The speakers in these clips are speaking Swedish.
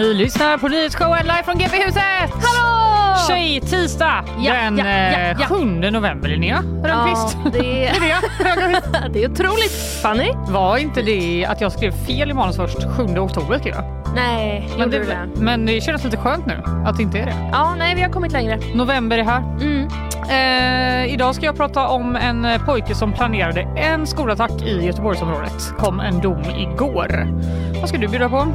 Ni lyssnar på nyhetsshowen live från GP-huset! Hallå! Tjej, tisdag Ja, den ja, ja, eh, ja. 7 november Linnea Rönnqvist. Ja, det är, det är otroligt. Fanny? Var inte det att jag skrev fel i manus först 7 oktober skrev jag? Nej, Men gjorde du det, det? men det känns lite skönt nu att det inte är det. Ja, nej, vi har kommit längre. November är här. Mm. Eh, idag ska jag prata om en eh, pojke som planerade en skolattack i Göteborgsområdet. Kom en dom igår. Vad ska du bjuda på?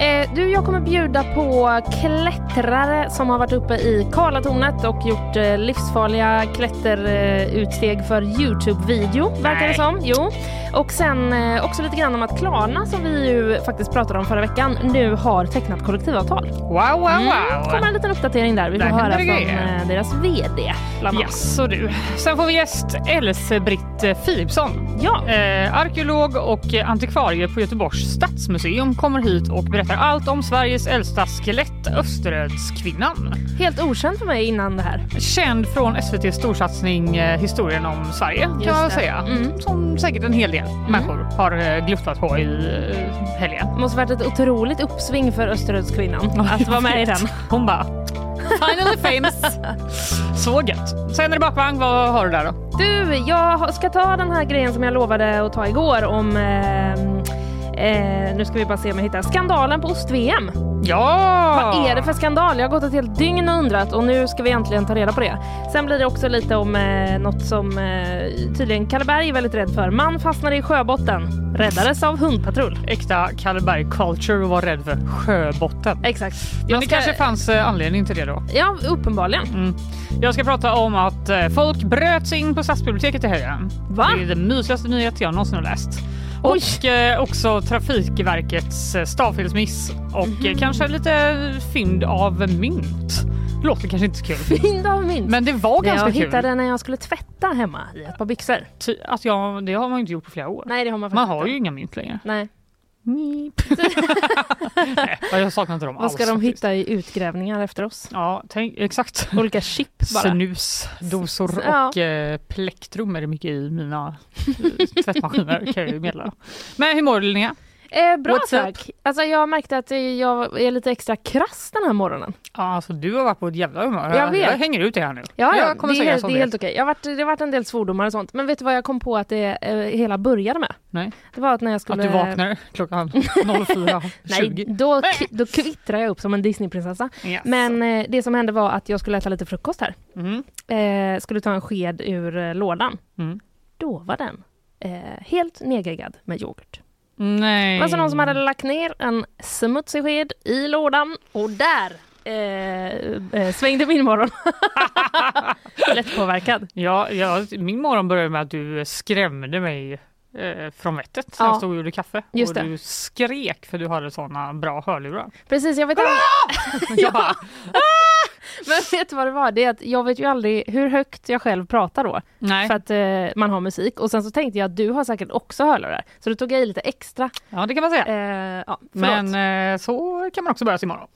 Eh, du, jag kommer bjuda på klättrare som har varit uppe i Karlatornet och gjort eh, livsfarliga klätterutsteg för Youtube-video, verkar det som. Jo. Och sen eh, också lite grann om att Klarna, som vi ju faktiskt pratade om förra veckan, nu har tecknat kollektivavtal. Wow, wow, Mm, wow. kommer en liten uppdatering där. Vi får Där höra från eh, deras VD. Yes, och du. Sen får vi gäst Else-Britt eh, Philipsson. Ja. Eh, arkeolog och eh, antikvarie på Göteborgs stadsmuseum kommer hit och berättar allt om Sveriges äldsta skelett, Österödskvinnan. Helt okänd för mig innan det här. Känd från SVTs storsatsning eh, Historien om Sverige kan Just väl det. säga. Mm. Som säkert en hel del människor har eh, gluttat på i eh, helgen. Det måste varit ett otroligt uppsving för Österödskvinnan att vara med i den. Hon bara Finally famous. Så gött. Sen är det bakvagn. Vad har du där då? Du, jag ska ta den här grejen som jag lovade att ta igår om eh, Eh, nu ska vi bara se om jag hittar skandalen på ost-VM. Ja! Vad är det för skandal? Jag har gått ett helt dygn och undrat och nu ska vi äntligen ta reda på det. Sen blir det också lite om eh, något som eh, tydligen Kalle Berg är väldigt rädd för. Man fastnade i sjöbotten, räddades av hundpatrull. Äkta Kalleberg culture och var rädd för sjöbotten. Exakt. Men Jag det ska- kanske fanns eh, anledning till det då. Ja, uppenbarligen. Mm. Jag ska prata om att eh, folk bröt sig in på stadsbiblioteket i helgen. Va? Det är den mysigaste nyhet jag någonsin har läst. Och eh, också Trafikverkets eh, stavfelsmiss och eh, kanske lite fynd av mynt. Låter kanske inte så kul. Fynd av mynt. Men det var Det ganska jag kul. hittade när jag skulle tvätta hemma i ett par byxor. Ty- Att jag, det har man inte gjort på flera år. Nej, det har man man har inte. ju inga mynt längre. Nej. Meep. Nej, jag saknar inte dem Vad alls. ska de faktiskt. hitta i utgrävningar efter oss? Ja, tänk, exakt. Olika chip bara. Snusdosor Ja. och eh, plektrum är det mycket i mina eh, tvättmaskiner kan jag ju meddela. Men hur mår du Linnea? Eh, bra What's up? tack. Alltså jag märkte att jag är lite extra krass den här morgonen. Ja, alltså du har varit på ett jävla humör. Jag vet. jag hänger ut det här nu. Ja, ja jag kommer det, säga som det är helt okej. Jag varit, det har varit en del svordomar och sånt. Men vet du vad jag kom på att det eh, hela började med? Nej. Det var att när jag skulle... Att du vaknar klockan 04.20. Nej, då, då kvittrar jag upp som en Disneyprinsessa. Yes. Men eh, det som hände var att jag skulle äta lite frukost här. Mm. Eh, skulle ta en sked ur eh, lådan. Mm. Då var den eh, helt nedgreggad med yoghurt. Nej. Alltså någon som hade lagt ner en smutsig sked i lådan och där eh, eh, svängde min morgon. Lättpåverkad. Ja, ja, min morgon började med att du skrämde mig eh, från vettet när Ja. stod och gjorde kaffe. Just och det. du skrek för du hade såna bra hörlurar. Precis, jag vet inte. Jag bara, Men vet du vad det var? Det är att jag vet ju aldrig hur högt jag själv pratar då. Nej. För att eh, man har musik. Och sen så tänkte jag att du har säkert också hörlurar. Så då tog jag i lite extra. Ja, det kan man säga. Eh, ja. Men eh, så kan man också börja sin morgon.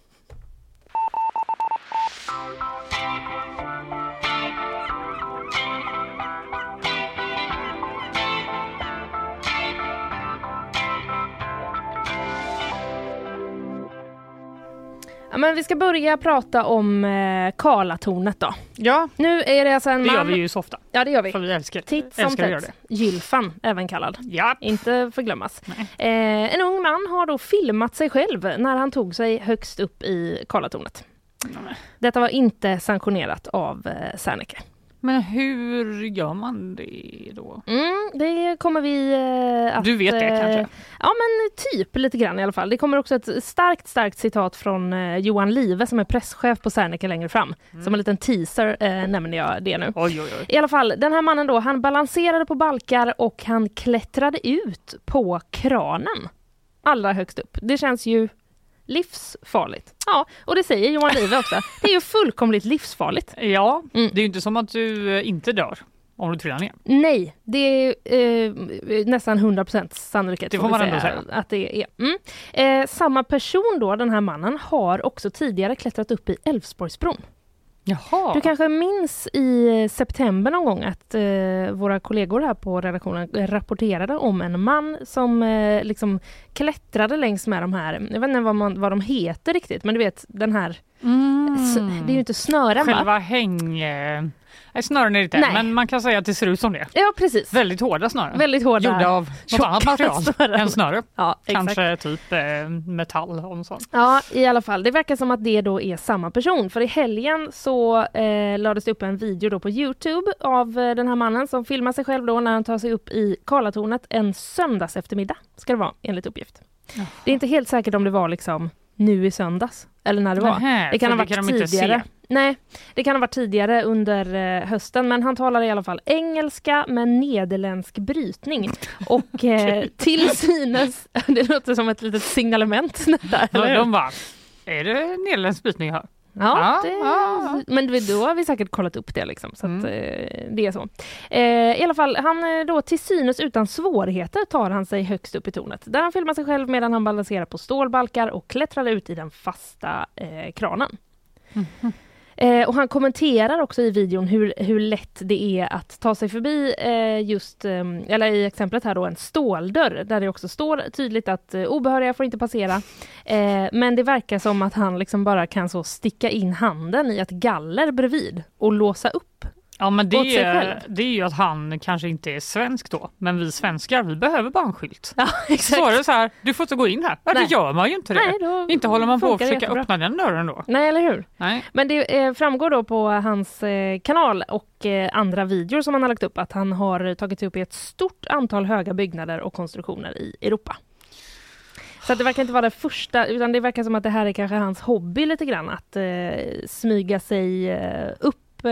Men vi ska börja prata om eh, Karlatornet då. Ja, Nu är det alltså en det man... gör vi ju så ofta. Ja det gör vi. För vi älskar, Titt som älskar att göra tätt. det. Gylfan även kallad. Ja, Inte förglömmas. Eh, en ung man har då filmat sig själv när han tog sig högst upp i Karlatornet. Detta var inte sanktionerat av eh, Serneke. Men hur gör man det då? Mm, det kommer vi att... Du vet det eh, kanske? Ja men typ lite grann i alla fall. Det kommer också ett starkt starkt citat från eh, Johan Live som är presschef på Serneke längre fram. Mm. Som en liten teaser eh, nämner jag det nu. Oj, oj, oj. I alla fall, den här mannen då, han balanserade på balkar och han klättrade ut på kranen. Allra högst upp. Det känns ju livsfarligt. Ja, och det säger Johan Live också. Det är ju fullkomligt livsfarligt. Ja, Mm. det är ju inte som att du eh, inte dör om du trillar ner. Nej, det är eh, nästan 100% sannolikhet Det får man ändå säga. att det är. Mm. Eh, samma person då, den här mannen, har också tidigare klättrat upp i Älvsborgsbron. Jaha. Du kanske minns i september någon gång att eh, våra kollegor här på redaktionen rapporterade om en man som eh, liksom klättrade längs med de här, jag vet inte vad, man, vad de heter riktigt, men du vet den här, s- det är ju inte snören va? Själva häng... snören är det inte, Nej. men man kan säga att det ser ut som det. Ja precis. Väldigt hårda snören. Väldigt hårda. Gjorda av något annat material snören. än snöre. Ja. Kanske typ eh, metall och sånt. Ja, i alla fall. Det verkar som att det då är samma person. För i helgen så eh, lades det upp en video då på Youtube av eh, den här mannen som filmar sig själv då när han tar sig upp i Karlatornet en söndags eftermiddag ska det vara enligt uppgift. Det är inte helt säkert om det var liksom nu i söndags eller när det var. Nähä, det kan ha varit kan tidigare. Nej, det kan ha varit tidigare under eh, hösten men han talar i alla fall engelska med nederländsk brytning och eh, till synes, det låter som ett litet signalement detta, eller De, bara, är det nederländsk brytning här? Ja, det, ja. men då har vi säkert kollat upp det liksom. Så Mm. att, eh, det är så. Eh, I alla fall, han eh, då till synes utan svårigheter tar han sig högst upp i tornet. Där han filmar sig själv medan han balanserar på stålbalkar och klättrar ut i den fasta eh, kranen. Mhm. Eh, och han kommenterar också i videon hur, hur lätt det är att ta sig förbi eh, just, eh, eller i exemplet här då, en ståldörr där det också står tydligt att eh, obehöriga får inte passera. Eh, men det verkar som att han liksom bara kan så sticka in handen i ett galler bredvid och låsa upp. Ja men det, är- det är ju att han kanske inte är svensk då. Men vi svenskar, vi behöver bara en skylt. Ja, Så är det så här, du får inte gå in här. Ja, det gör man ju inte det. Nej, inte håller man på att försöka jättebra. öppna den dörren då. Nej, eller hur? Nej. Men det eh, framgår då på hans eh, kanal och eh, andra videor som han har lagt upp att han har tagit upp i ett stort antal höga byggnader och konstruktioner i Europa. Så det verkar inte vara det första, utan det verkar som att det här är kanske hans hobby lite grann, att eh, smyga sig eh, upp eh,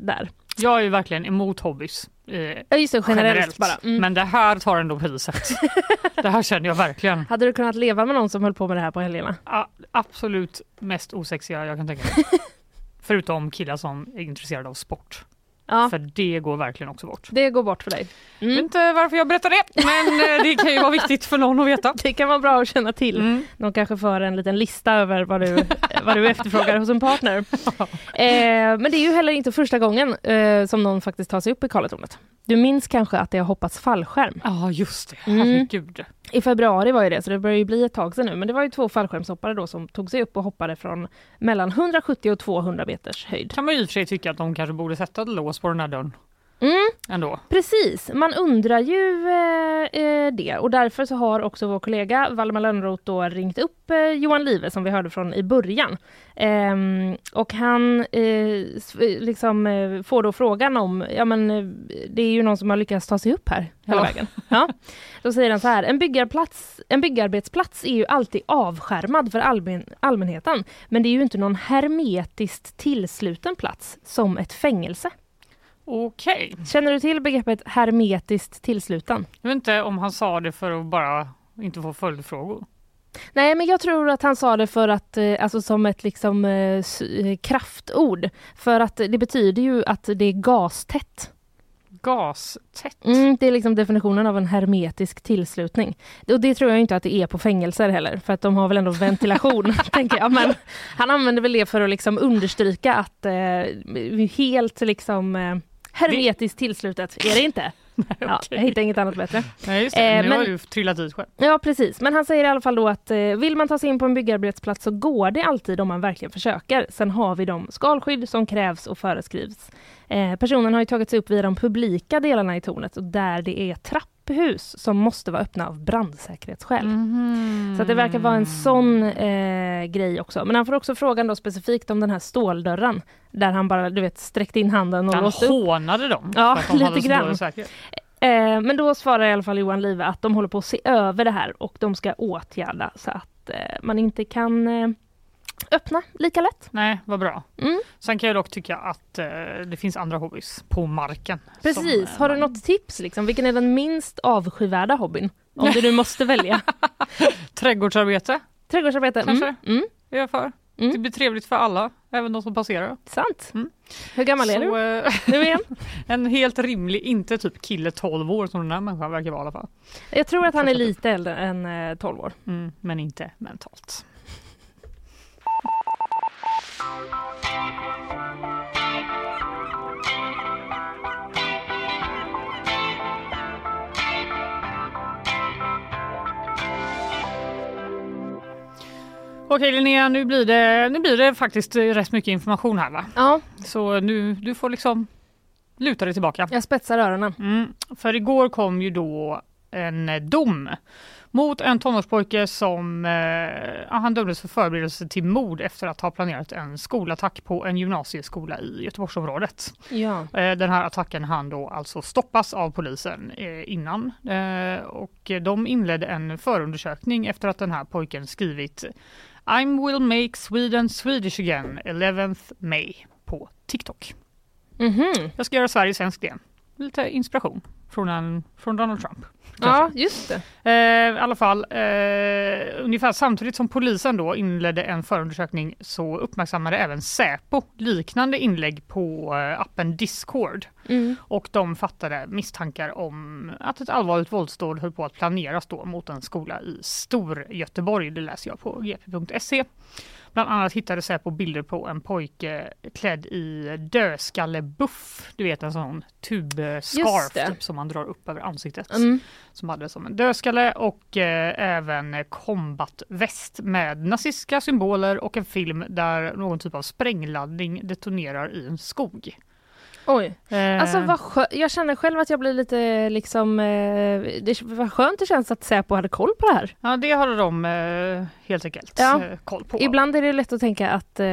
där. Jag är ju verkligen emot hobbys. Eh, Ja just det, generellt, generellt. bara. Mm. Men det här tar ändå priset. det här känner jag verkligen. Hade du kunnat leva med någon som höll på med det här på helgerna? A- absolut mest osexiga jag kan tänka mig. Förutom killar som är intresserade av sport. Ja, För det går verkligen också bort. det går bort för dig. Jag vet Mm. inte varför jag berättar det, men eh, det kan ju vara viktigt för någon att veta. Det kan vara bra att känna till. Mm. De kanske för en liten lista över vad du, vad du efterfrågar hos en partner. Eh, men det är ju heller inte första gången eh, som någon faktiskt tar sig upp i Karlatornet. Du minns kanske att det har hoppats fallskärm? Ja, just det. Mm. I februari var ju det, så det börjar ju bli ett tag sedan nu. Men det var ju två fallskärmshoppare då som tog sig upp och hoppade från mellan 170 och 200 meters höjd. Kan man ju i och för sig tycka att de kanske borde sätta ett lås på den här dörren Mm, ändå. precis, man undrar ju eh, eh, det och därför så har också vår kollega Valdemar Lönnroth då ringt upp eh, Johan Live som vi hörde från i början. Ehm, och han eh, s- liksom, eh, får då frågan om, ja men eh, det är ju någon som har lyckats ta sig upp här hela Ja. vägen. Ja. Då säger han så här, en, byggarplats, en byggarbetsplats är ju alltid avskärmad för allmän, allmänheten, men det är ju inte någon hermetiskt tillsluten plats som ett fängelse. Okej. Känner du till begreppet hermetiskt tillsluten? Jag vet inte om han sa det för att bara inte få följdfrågor. Nej, men jag tror att han sa det för att, eh, alltså som ett liksom eh, eh, kraftord. För att det betyder ju att det är gastätt. Gastätt. Mm, det är liksom definitionen av en hermetisk tillslutning. Och det tror jag inte att det är på fängelser heller, för att de har väl ändå ventilation, tänker jag. Men han använder väl det för att liksom understryka att eh, helt liksom eh, hermetiskt tillslutet är det inte. Ja, jag hittar inget annat bättre. Nej, just det. Eh, nu men- har du trillat dit själv. Ja, precis. Men han säger i alla fall då att eh, vill man ta sig in på en byggarbetsplats så går det alltid om man verkligen försöker. Sen har vi de skalskydd som krävs och föreskrivs. Eh, personen har ju tagit sig upp via de publika delarna i tornet och där det är trapphus som måste vara öppna av brandsäkerhetsskäl. Så att det verkar vara en sån eh, grej också. Men han får också frågan då specifikt om den här ståldörren där han bara du vet sträckte in handen och Han låste upp. hånade dem Ja, de lite så grann. Eh, men då svarar i alla fall Johan Live att de håller på att se över det här och de ska åtgärda så att eh, man inte kan eh, öppna lika lätt. Nej, vad bra. Mm. Sen kan jag dock tycka att eh, det finns andra hobbys på marken. Precis, som, har du eh, något tips? Liksom? Vilken är den minst avskyvärda hobbyn? Om du nu måste välja. Trädgårdsarbete Trädgårdsarbete? Kanske. Mm. Mm. är jag för. Mm. Det blir trevligt för alla, även de som passerar. Sant. Mm. Hur gammal är du? Så, eh, Nu igen? en helt rimlig, inte typ kille 12 år som den här människan verkar vara i alla fall. Jag tror att han är lite äldre än eh, 12 år. Mm, men inte mentalt. Okej Linnea, nu blir, det, nu blir det faktiskt rätt mycket information här va? Ja, Så nu, du får liksom luta dig tillbaka. jag spetsar öronen. Mm, för igår kom ju då en eh, dom mot en tonårspojke som eh, han dömdes för förberedelse till mord efter att ha planerat en skolattack på en gymnasieskola i Göteborgsområdet. Ja. Eh, Den här attacken hann då alltså stoppas av polisen eh, innan eh, och de inledde en förundersökning efter att den här pojken skrivit I will make Sweden Swedish again 11th May på TikTok. Mhm. Jag ska göra Sverige svenskt igen. Lite inspiration från, en, från Donald Trump. Ja, just det. Eh, I alla fall, eh, ungefär samtidigt som polisen då inledde en förundersökning så uppmärksammade även Säpo liknande inlägg på eh, appen Discord. Mm. Och de fattade misstankar om att ett allvarligt våldsdåd höll på att planeras då mot en skola i Storgöteborg. Det läser jag på gp.se. Bland annat hittade Säpo bilder på en pojke klädd i dödskallebuff. Du vet en sån tubscarf typ, som man drar upp över ansiktet. Mm. Som hade som en dödskalle och eh, även kombatväst med nazistiska symboler och en film där någon typ av sprängladdning detonerar i en skog. Oj. Eh, Alltså vad skö- jag känner själv att jag blir lite liksom, eh, det var skönt det känns att Säpo hade koll på det här. Ja, det hade de eh, helt enkelt Ja. eh, koll på. Ibland är det lätt att tänka att eh,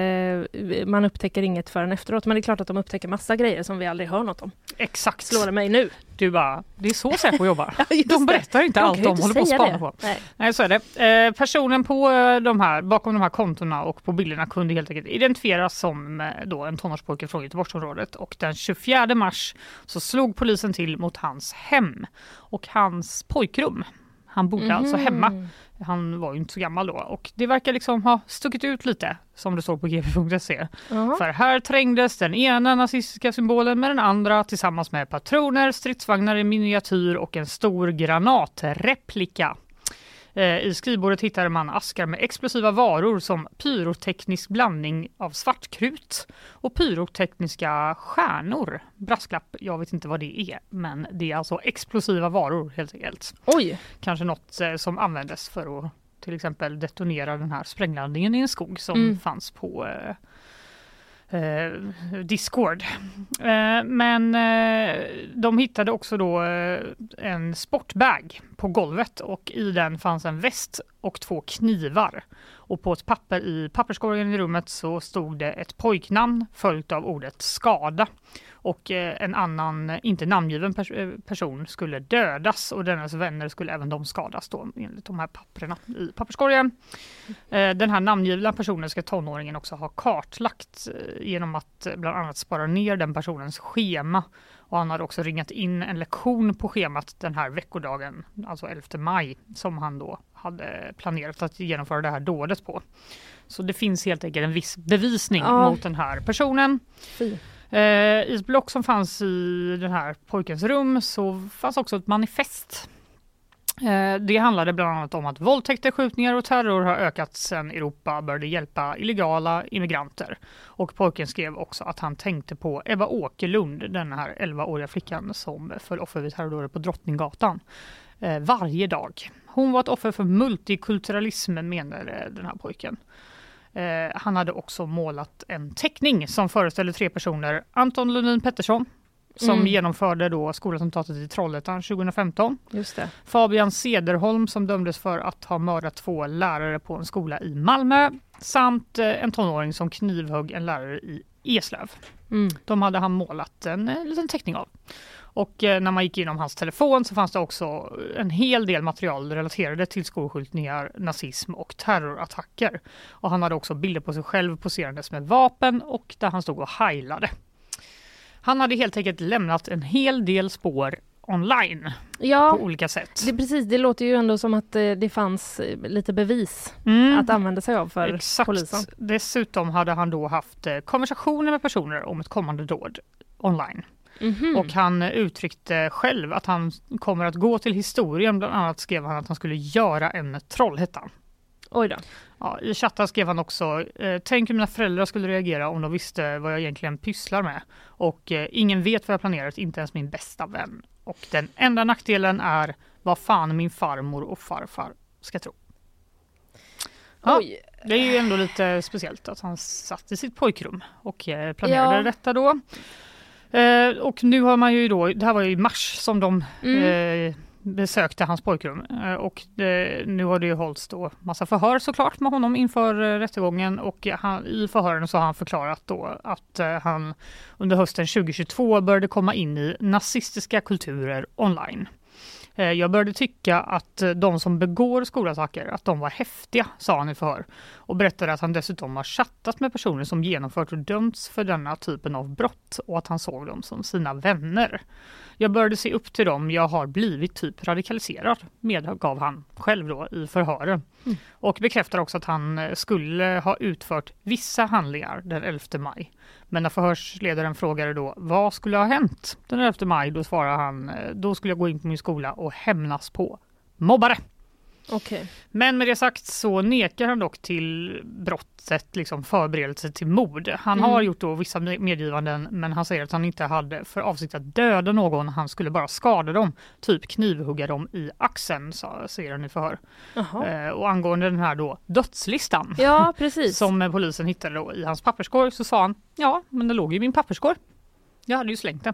man upptäcker inget förrän efteråt, men det är klart att de upptäcker massa grejer som vi aldrig hör något om. Exakt. Slår det mig nu? Du bara, det är så Säpo jobbar. just de berättar inte De allt de inte håller på att spana på. Nej. Nej, så är det. Eh, personen på eh, de här, bakom de här kontona och på bilderna kunde helt enkelt identifieras som eh, då en tonårspojke från Göteborgsområdet och den 24 mars så slog polisen till mot hans hem och hans pojkrum. Han bodde alltså Mhm. hemma. Han var ju inte så gammal då och det verkar liksom ha stuckit ut lite som det står på gp.se. Jaha. För här trängdes den ena nazistiska symbolen med den andra tillsammans med patroner, stridsvagnar i miniatyr och en stor granatreplika. Eh, I skrivbordet hittade man askar med explosiva varor som pyroteknisk blandning av svartkrut och pyrotekniska stjärnor. Brasklapp, jag vet inte vad det är, men det är alltså explosiva varor helt enkelt. Oj, Kanske något eh, som användes för att till exempel detonera den här sprängladdningen i en skog som Mm. fanns på eh, eh, Eh, Discord. Eh, men eh, de hittade också då eh, en sportbag på golvet och i den fanns en väst och två knivar. Och på ett papper i papperskorgen i rummet så stod det ett pojknamn följt av ordet skada. Och eh, en annan, inte namngiven pers- eh, person skulle dödas och dennes vänner skulle även de skadas då enligt de här papperna i papperskorgen. Eh, Den här namngivna personen ska tonåringen också ha kartlagt genom att bland annat spara ner den personens schema. Och han hade också ringat in en lektion på schemat den här veckodagen, alltså 11 maj, som han då hade planerat att genomföra det här dådet på. Så det finns helt enkelt en viss bevisning Ja. mot den här personen. Fy. Eh, I ett block som fanns i den här pojkens rum så fanns också ett manifest. Eh, det handlade bland annat om att våldtäkter, skjutningar och terror har ökat sedan Europa började hjälpa illegala immigranter. Och pojken skrev också att han tänkte på Eva Åkerlund, den här 11-åriga flickan som föll offer vid terrordådet på Drottninggatan eh, varje dag. Hon var ett offer för multikulturalism menade eh, den här pojken. Eh, han hade också målat en teckning som föreställde tre personer. Anton Lundin Pettersson som Mm. genomförde då skolattentatet i Trollhättan 2015. Just det. Fabian Sederholm som dömdes för att ha mördat två lärare på en skola i Malmö samt eh, en tonåring som knivhögg en lärare i Eslöv. Mm. De hade han målat en eh, liten teckning av. Och eh, när man gick igenom hans telefon så fanns det också en hel del material relaterade till skolskjutningar, nazism och terrorattacker. Och han hade också bilder på sig själv poserandes med vapen och där han stod och heilade. Han hade helt enkelt lämnat en hel del spår online Ja, på olika sätt. det, precis. Det låter ju ändå som att eh, det fanns eh, lite bevis Mm. att använda sig av för Exakt. polisen. Dessutom hade han då haft konversationer med personer om ett kommande dåd online. Mhm. Och han uttryckte själv att han kommer att gå till historien. Bland annat skrev han att han skulle göra en Trollhättan. Oj då. Ja, I chatten skrev han också, eh, tänk hur mina föräldrar skulle reagera om de visste vad jag egentligen pysslar med. Och eh, ingen vet vad jag planerat, inte ens min bästa vän. Och den enda nackdelen är vad fan min farmor och farfar ska tro. Ja. Oj. Det är ju ändå lite speciellt att han satt i sitt pojkrum och eh, planerade Ja. detta då. Eh, och nu har man ju då, det här var ju i mars som de Mm. eh, besökte hans pojkrum eh, och det, nu har det ju hållits då massa förhör såklart med honom inför eh, rättegången och han, i förhören så har han förklarat då att eh, han under hösten 2022 började komma in i nazistiska kulturer online. Eh, Jag började tycka att eh, de som begår skolattacker, att de var häftiga, sa han i förhör. Och berättade att han dessutom har chattat med personer som genomfört och dömts för denna typen av brott och att han såg dem som sina vänner. Jag började se upp till dem, jag har blivit typ radikaliserad, medgav han själv då i förhören. Och bekräftar också att han eh, skulle ha utfört vissa handlingar den 11 maj. Men när förhörsledaren frågade då vad skulle ha hänt den 11 maj, då svarade han då skulle jag gå in på min skola och hämnas på mobbare. Okej. Men med det sagt så nekar han dock till brottet liksom förberedelse till mord. Han Mm. har gjort då vissa med- medgivanden men han säger att han inte hade för avsikt att döda någon, han skulle bara skada dem, typ knivhugga dem i axeln, sa- säger han i förhör. Eh, och angående den här då dödslistan Ja, som eh, polisen hittade då i hans papperskorg så sa han ja, men det låg i min papperskorg. Jag hade ju slängt den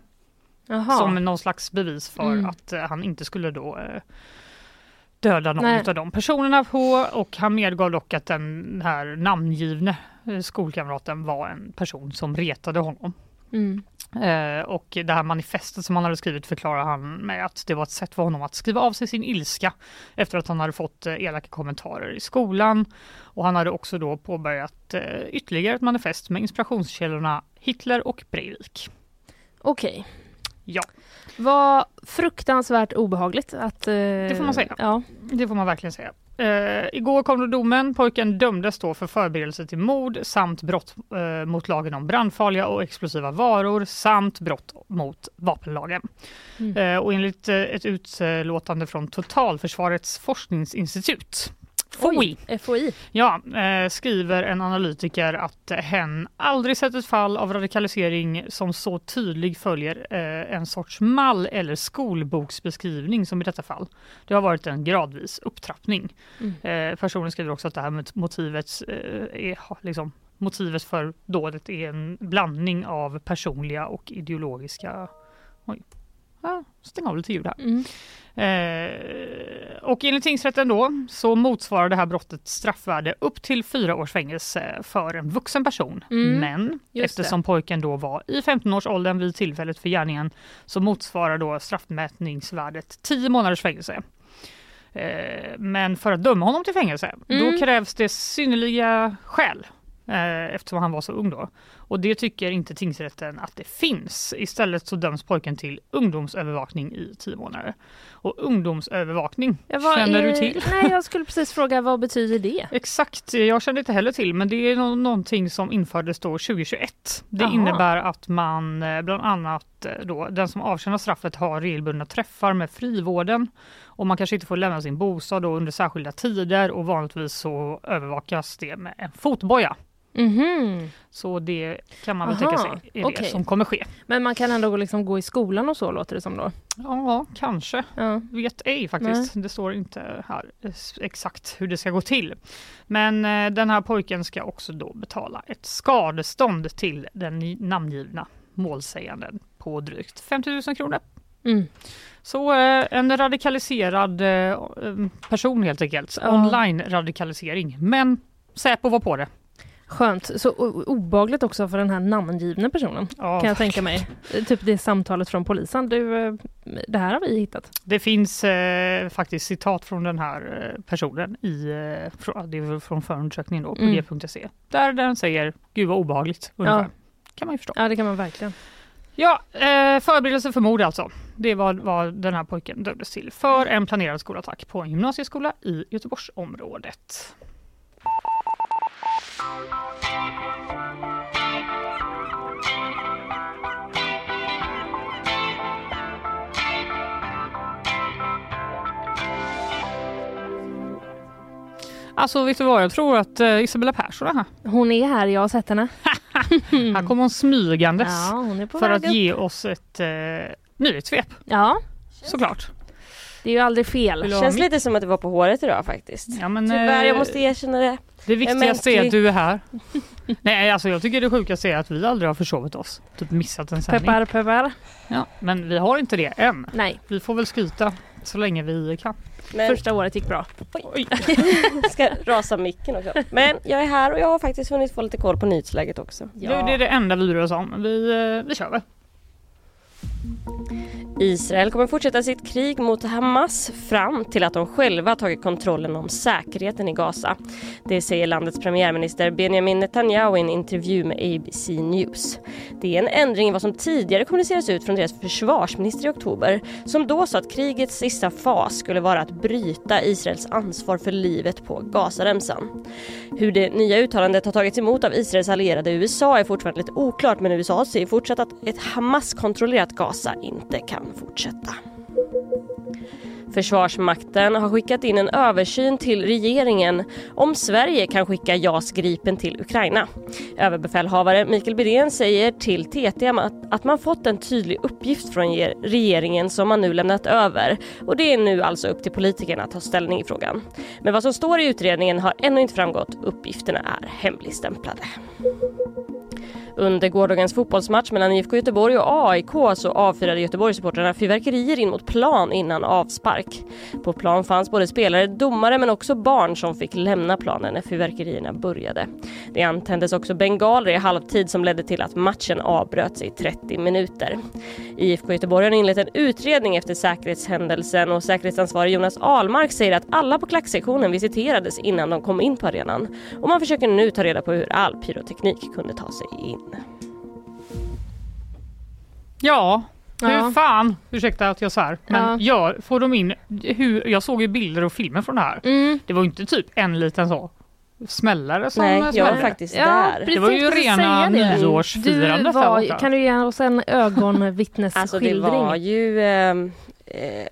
Jaha. som någon slags bevis för Mm. att eh, han inte skulle då eh, döda någon Nej. av de personerna på och han medgav dock att den här namngivne eh, skolkamraten var en person som retade honom. Mm. Eh, och det här manifestet som han hade skrivit förklarar han med att det var ett sätt för honom att skriva av sig sin ilska efter att han hade fått eh, elaka kommentarer i skolan. Och han hade också då påbörjat eh, ytterligare ett manifest med inspirationskällorna Hitler och Breivik. Okej. Ja. Vad fruktansvärt obehagligt att... eh, Det får man säga. Ja. Det får man verkligen säga. Eh, igår kom då domen. Pojken dömdes då för förberedelse till mord samt brott eh, mot lagen om brandfarliga och explosiva varor samt brott mot vapenlagen. Mm. Eh, och enligt ett utlåtande från Totalförsvarets forskningsinstitut FOI, Oj, FOI. ja, eh, skriver en analytiker att hen aldrig sett ett fall av radikalisering som så tydlig följer eh, en sorts mall eller skolboksbeskrivning som i detta fall. Det har varit en gradvis upptrappning. Mm. Eh, personen skriver också att det här med motivet, eh, är, liksom, motivet för dådet är en blandning av personliga och ideologiska Oj. Ja, stäng av lite ljud här. Mm. Eh, och enligt tingsrätten då så motsvarar det här brottet straffvärde upp till fyra års fängelse för en vuxen person. Mm, Men eftersom pojken då var i 15-årsåldern vid tillfället för gärningen så motsvarar då straffmätningsvärdet 10 månaders fängelse. Eh, men för att döma honom till fängelse Mm. då krävs det synnerliga skäl eh, eftersom han var så ung då. Och det tycker inte tingsrätten att det finns. Istället så döms pojken till ungdomsövervakning i tio månader. Och ungdomsövervakning, Ja, vad känner är- du till? Nej, jag skulle precis fråga vad betyder det? Exakt, jag kände inte heller till men det är nå- någonting som infördes då 2021. Det Jaha. innebär att man eh, bland annat eh, då, den som avtjänar straffet har regelbundna träffar med frivården och man kanske inte får lämna sin bostad då under särskilda tider och vanligtvis så övervakas det med en fotboja. Mhm. Så det kan man väl Aha, tänka sig är det som kommer ske. Men man kan ändå liksom gå i skolan och så låter det som då? Ja, kanske. Ja. Vet ej faktiskt. Det står inte här exakt hur det ska gå till. Men eh, den här pojken ska också då betala ett skadestånd till den namngivna målsäganden på drygt 50 000 kronor. Mm. Så eh, en radikaliserad eh, person helt enkelt. Ja. Online-radikalisering. Men Säpo var på det. Skönt. Så obagligt också för den här namngivna personen Ja, kan jag tänka mig. Typ det samtalet från polisen. Du, eh, det här har vi hittat. Det finns eh, faktiskt citat från den här eh, personen i, eh, från, det är från förundersökningen då på Mm. g.se. Där den säger Gud vad obehagligt ungefär. Ja. Kan man ju förstå. Ja, det kan man verkligen. Ja, eh, förberedelse för mord alltså. Det var vad den här pojken dömdes till för en planerad skolattack på en gymnasieskola i Göteborgsområdet. Alltså vet du vad, jag tror att eh, Isabella Persson är här. Hon är här, jag har sett henne. Här kommer hon smygandes Ja, hon är på för att upp. ge oss ett eh, nyhetssvep Ja, såklart. det är ju aldrig fel. Ha Känns lite som att det var på håret idag faktiskt. Ja, men, Tyvärr, eh, jag måste erkänna det. Det viktigaste är mänsklig. att du är här. Nej, alltså jag tycker det sjukaste är att vi aldrig har försovit oss. Typ missat en sändning. Peppar, peppar. Ja, men vi har inte det än. Nej, Vi får väl skryta så länge vi kan. Men första året gick bra. Oj. jag ska rasa micken också. Men jag är här och jag har faktiskt hunnit få lite koll på nyhetsläget också. Det, det är det enda vi bryr oss om. Vi, eh, vi kör väl. Israel kommer fortsätta sitt krig mot Hamas fram till att de själva tagit kontrollen om säkerheten i Gaza. Det säger landets premiärminister Benjamin Netanyahu i en intervju med ABC News. Det är en ändring i vad som tidigare kommunicerades ut från deras försvarsminister i oktober som då sa att krigets sista fas skulle vara att bryta Israels ansvar för livet på Gazaremsan. Hur det nya uttalandet har tagits emot av Israels allierade USA är fortfarande lite oklart men USA säger fortsatt att ett Hamas-kontrollerat Gaza inte kan fortsätta. Försvarsmakten har skickat in en översyn till regeringen om Sverige kan skicka JAS Gripen till Ukraina. Överbefälhavare Mikael Bydén säger till TT att, man fått en tydlig uppgift från regeringen som man nu lämnat över och det är nu alltså upp till politikerna att ta ställning i frågan. Men vad som står i utredningen har ännu inte framgått. Uppgifterna är hemligstämplade. Under gårdagens fotbollsmatch mellan IFK Göteborg och AIK så avfyrade Göteborgssupportrarna fyrverkerier in mot plan innan avspark. På plan fanns både spelare, domare men också barn som fick lämna planen när fyrverkerierna började. Det antändes också bengaler i halvtid som ledde till att matchen avbröts i 30 minuter. IFK Göteborg har inlett en utredning efter säkerhetshändelsen och säkerhetsansvarig Jonas Almark säger att alla på klacksektionen visiterades innan de kom in på arenan och man försöker nu ta reda på hur all pyroteknik kunde ta sig in. Ja, hur Ja. fan, ursäkta att jag svär, men Ja. gör, får de in, hur, jag såg ju bilder och filmer från det här. Mm. Det var ju inte typ en liten så smällare som Nej, jag var faktiskt Ja, där. precis, Det var ju rena nyårsfirandet Du var, kan du ge oss en ögonvittnesskildring? Alltså det var ju eh, eh,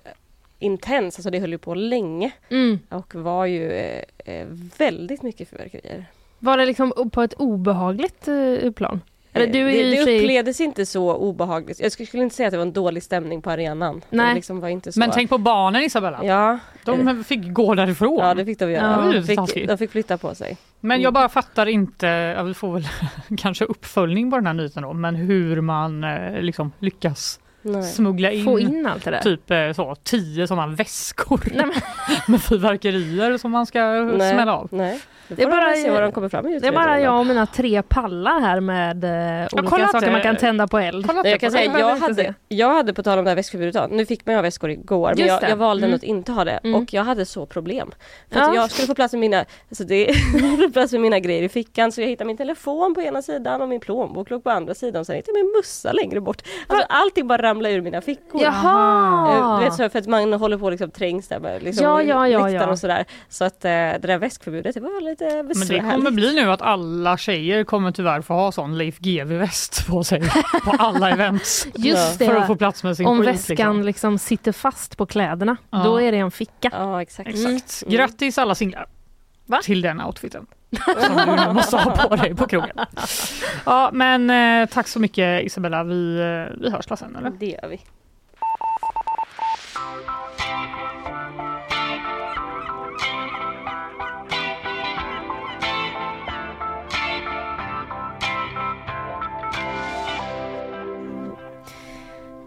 intens, alltså det höll ju på länge mm. och var ju eh, eh, väldigt mycket fyrverkerier. Var det liksom på ett obehagligt eh, plan? Eller Eh, du är det det upplevdes inte så obehagligt. Jag skulle inte säga att det var en dålig stämning på arenan. Nej. Det liksom var inte så. Men tänk på barnen Isabella, Ja, de fick gå därifrån. ja det fick de Ja. göra. Ju De, fick, de fick flytta på sig. Men jag bara fattar inte, ja, vi får väl kanske uppföljning på den här nyheten då, men hur man eh, liksom lyckas Nej. smuggla in, Få in allt det där. typ eh, så, tio sådana väskor Nej, men, med fyrverkerier som man ska Nej. smälla av. Nej. Det är bara- se vad de kommer fram det är bara jag och mina tre pallar här med eh, olika saker man kan tända på eld. Kolla Nej, jag kan säga, jag hade, jag hade på tal om det här väskförbudet, nu fick man ju ha väskor igår men jag, jag valde Mm. att inte ha det Mm. och jag hade så problem. För Ja. jag skulle få plats med mina, alltså det, plats med mina grejer i fickan så jag hittade min telefon på ena sidan och min plånbok låg på andra sidan och sen hittade jag min mössa längre bort. Alltså allting bara ramlade ur mina fickor. Eh, Jaha! Du vet så för att man håller på liksom trängs där med liksom Ja, ja, ja, ja. och sådär. Så att eh, det där väskförbudet det var lite Men det besvärligt. kommer bli nu att alla tjejer kommer tyvärr få ha sån Leif GW-väst på sig på alla events. Just För att det. få plats med sin Om skit. väskan Liksom. liksom sitter fast på kläderna, Ja. då är det en ficka. Ja exakt. Exakt. Mm. Grattis alla singlar. Va? Till den outfiten. Som du måste ha på dig på krogen. Ja men eh, tack så mycket Isabella. Vi, eh, vi hörs sen eller? Det gör vi.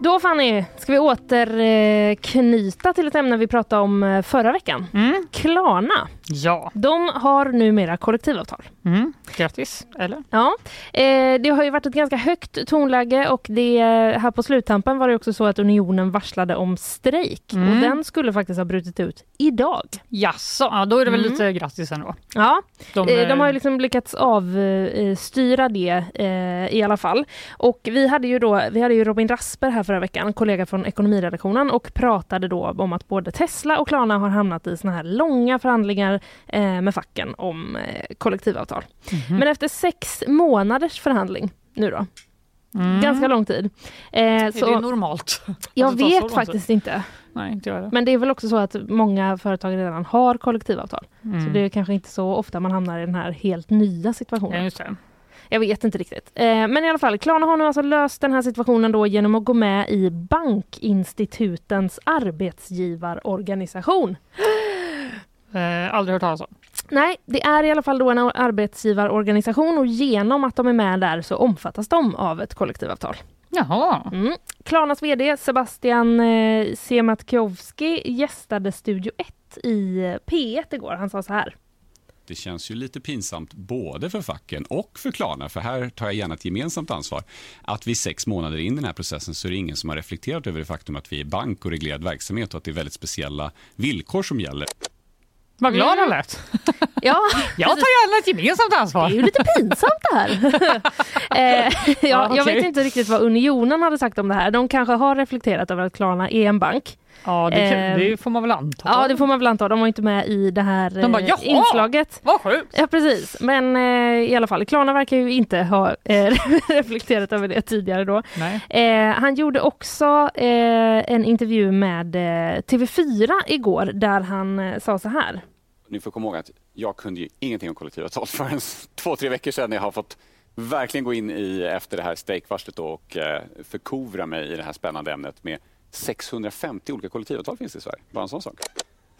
Då Fanny, ska vi återknyta till ett ämne vi pratade om eh, förra veckan. Mm. Klarna, Ja. de har numera kollektivavtal. Mm. Grattis. Eller? Ja, eh, det har ju varit ett ganska högt tonläge och det, här på sluttampen var det också så att Unionen varslade om strejk Mm. och den skulle faktiskt ha brutit ut idag. Jaså, ja, då är det väl Mm. lite grattis ändå. Ja, De, Eh, De har ju eh, liksom lyckats avstyra det eh, i alla fall. Och vi hade ju då, vi hade ju Robin Rasper här förra veckan, kollega från ekonomiredaktionen och pratade då om att både Tesla och Klarna har hamnat i såna här långa förhandlingar eh, med facken om eh, kollektivavtal. mhm. Men efter sex månaders förhandling nu då, mm. ganska lång tid. Eh, Är så det normalt? jag det vet tid? faktiskt inte. Nej, inte jag. Men det är väl också så att många företag redan har kollektivavtal. Mm. Så det är kanske inte så ofta man hamnar i den här helt nya situationen. Ja. Jag vet inte riktigt. Eh, men i alla fall, Klarna har nu alltså löst den här situationen då genom att gå med i Bankinstitutens arbetsgivarorganisation. Eh, aldrig hört talas om. Nej, det är i alla fall då en arbetsgivarorganisation och genom att de är med där så omfattas de av ett kollektivavtal. Jaha. Mm. Klarnas VD Sebastian eh, Siemiatkowski gästade Studio 1 i eh, P1 igår. Han sa så här. Det känns ju lite pinsamt både för facken och för Klarna, för här tar jag gärna ett gemensamt ansvar. Att vi sex månader in i den här processen så är det ingen som har reflekterat över det faktum att vi är bank och reglerad verksamhet och att det är väldigt speciella villkor som gäller. Vad glad Mm. han lät. Ja, Jag tar gärna ett gemensamt Det ansvar. är ju lite pinsamt det här. eh, ja, Ja, Jag okej. vet inte riktigt vad Unionen hade sagt om det här. De kanske har reflekterat över att Klarna är en bank. Ja, det, Eh, det får man väl anta. Ja, det får man väl anta. De var inte med i det här De bara, eh, inslaget. Vad sjukt. Ja, precis. Men eh, i alla fall, Klarna verkar ju inte ha eh, reflekterat över det tidigare då. Nej. Han gjorde också en intervju med eh, TV4 igår där han sa så här. Ni får komma ihåg att jag kunde ju ingenting om kollektivavtal förrän två, tre veckor sedan jag har fått verkligen gå in i efter det här strejkvarslet och eh, förkovra mig i det här spännande ämnet med 650 olika kollektivavtal finns det i Sverige. Bara en sån sak.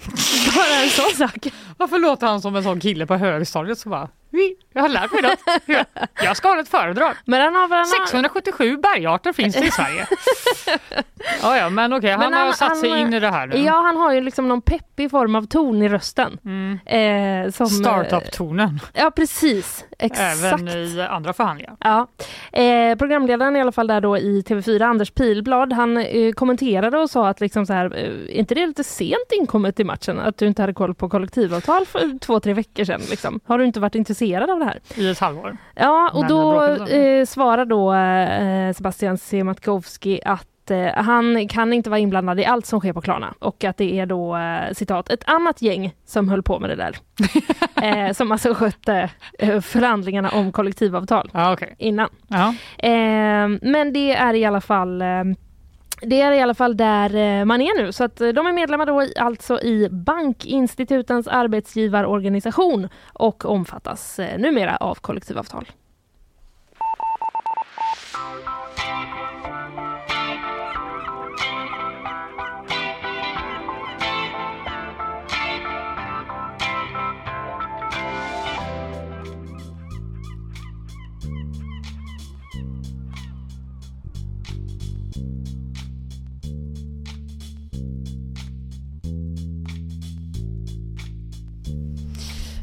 Bara en sån sak. Varför låter han som en sån kille på högstadiet som bara jag har lärt mig något. Jag- ska ha ett föredrag. Men han har han har- 677 bergarter finns det i Sverige. Ja, ja, men okej, han, Men har han- satt sig han- in i det här nu. Ja, han har ju liksom någon peppig form av ton i rösten. Mm. Eh, som, Startup-tonen. eh, Ja, precis. Exakt. Även i andra förhandlingar. Ja. Eh, programledaren i alla fall där då i TV4, Anders Pilblad, han eh, kommenterade och sa att liksom så här, eh, är inte det lite sent inkommet i matchen att du inte hade koll på kollektivavtal för två, tre veckor sedan? Liksom? Har du inte varit intresserad av det här? I ett halvår. Ja, och Men då eh, svarar då eh, Sebastian Siemiatkowski att eh, han kan inte vara inblandad i allt som sker på Klarna och att det är då eh, citat ett annat gäng som höll på med det där. eh, som alltså skötte eh, förhandlingarna om kollektivavtal Ja, okej. innan. Ja. Eh, men det är i alla fall det är i alla fall där eh, man är nu. Så att eh, de är medlemmar då i, alltså i Bankinstitutens arbetsgivarorganisation och omfattas eh, numera av kollektivavtal.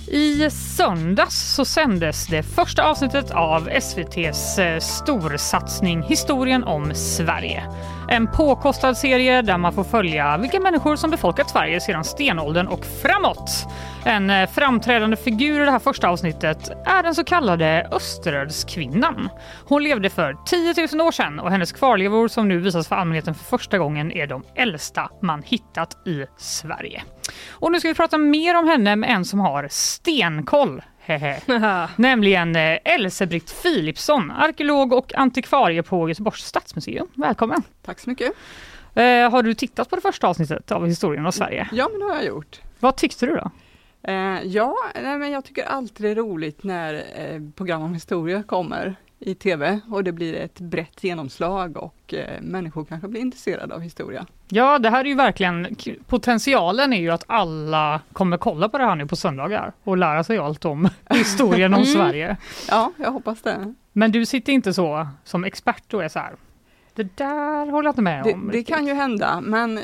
I söndags så sändes det första avsnittet av SVTs eh, storsatsning Historien om Sverige. En påkostad serie där man får följa vilka människor som befolkat Sverige sedan stenåldern och framåt. En eh, framträdande figur i det här första avsnittet är den så kallade Österödskvinnan. Hon levde för 10 000 år sedan och hennes kvarlevor som nu visas för allmänheten för första gången är de äldsta man hittat i Sverige. Och nu ska vi prata mer om henne med en som har stenkoll. Nämligen eh, Elsebritt Philipsson, arkeolog och antikvarie på Göteborgs stadsmuseum. Välkommen! Tack så mycket. Eh, har du tittat på det första avsnittet av historien om Sverige? Ja, men det har jag gjort. Vad tyckte du då? Eh, ja, nej, men jag tycker alltid det är roligt när eh, program om historia kommer i tv och det blir ett brett genomslag och eh, människor kanske blir intresserade av historia. Ja, det här är ju verkligen potentialen är ju att alla kommer kolla på det här nu på söndagar och lära sig allt om historien om Mm. Sverige. Ja, jag hoppas det. Men du sitter inte så som expert och är så här. Det där håller jag inte med Det, om. det riktigt." kan ju hända, men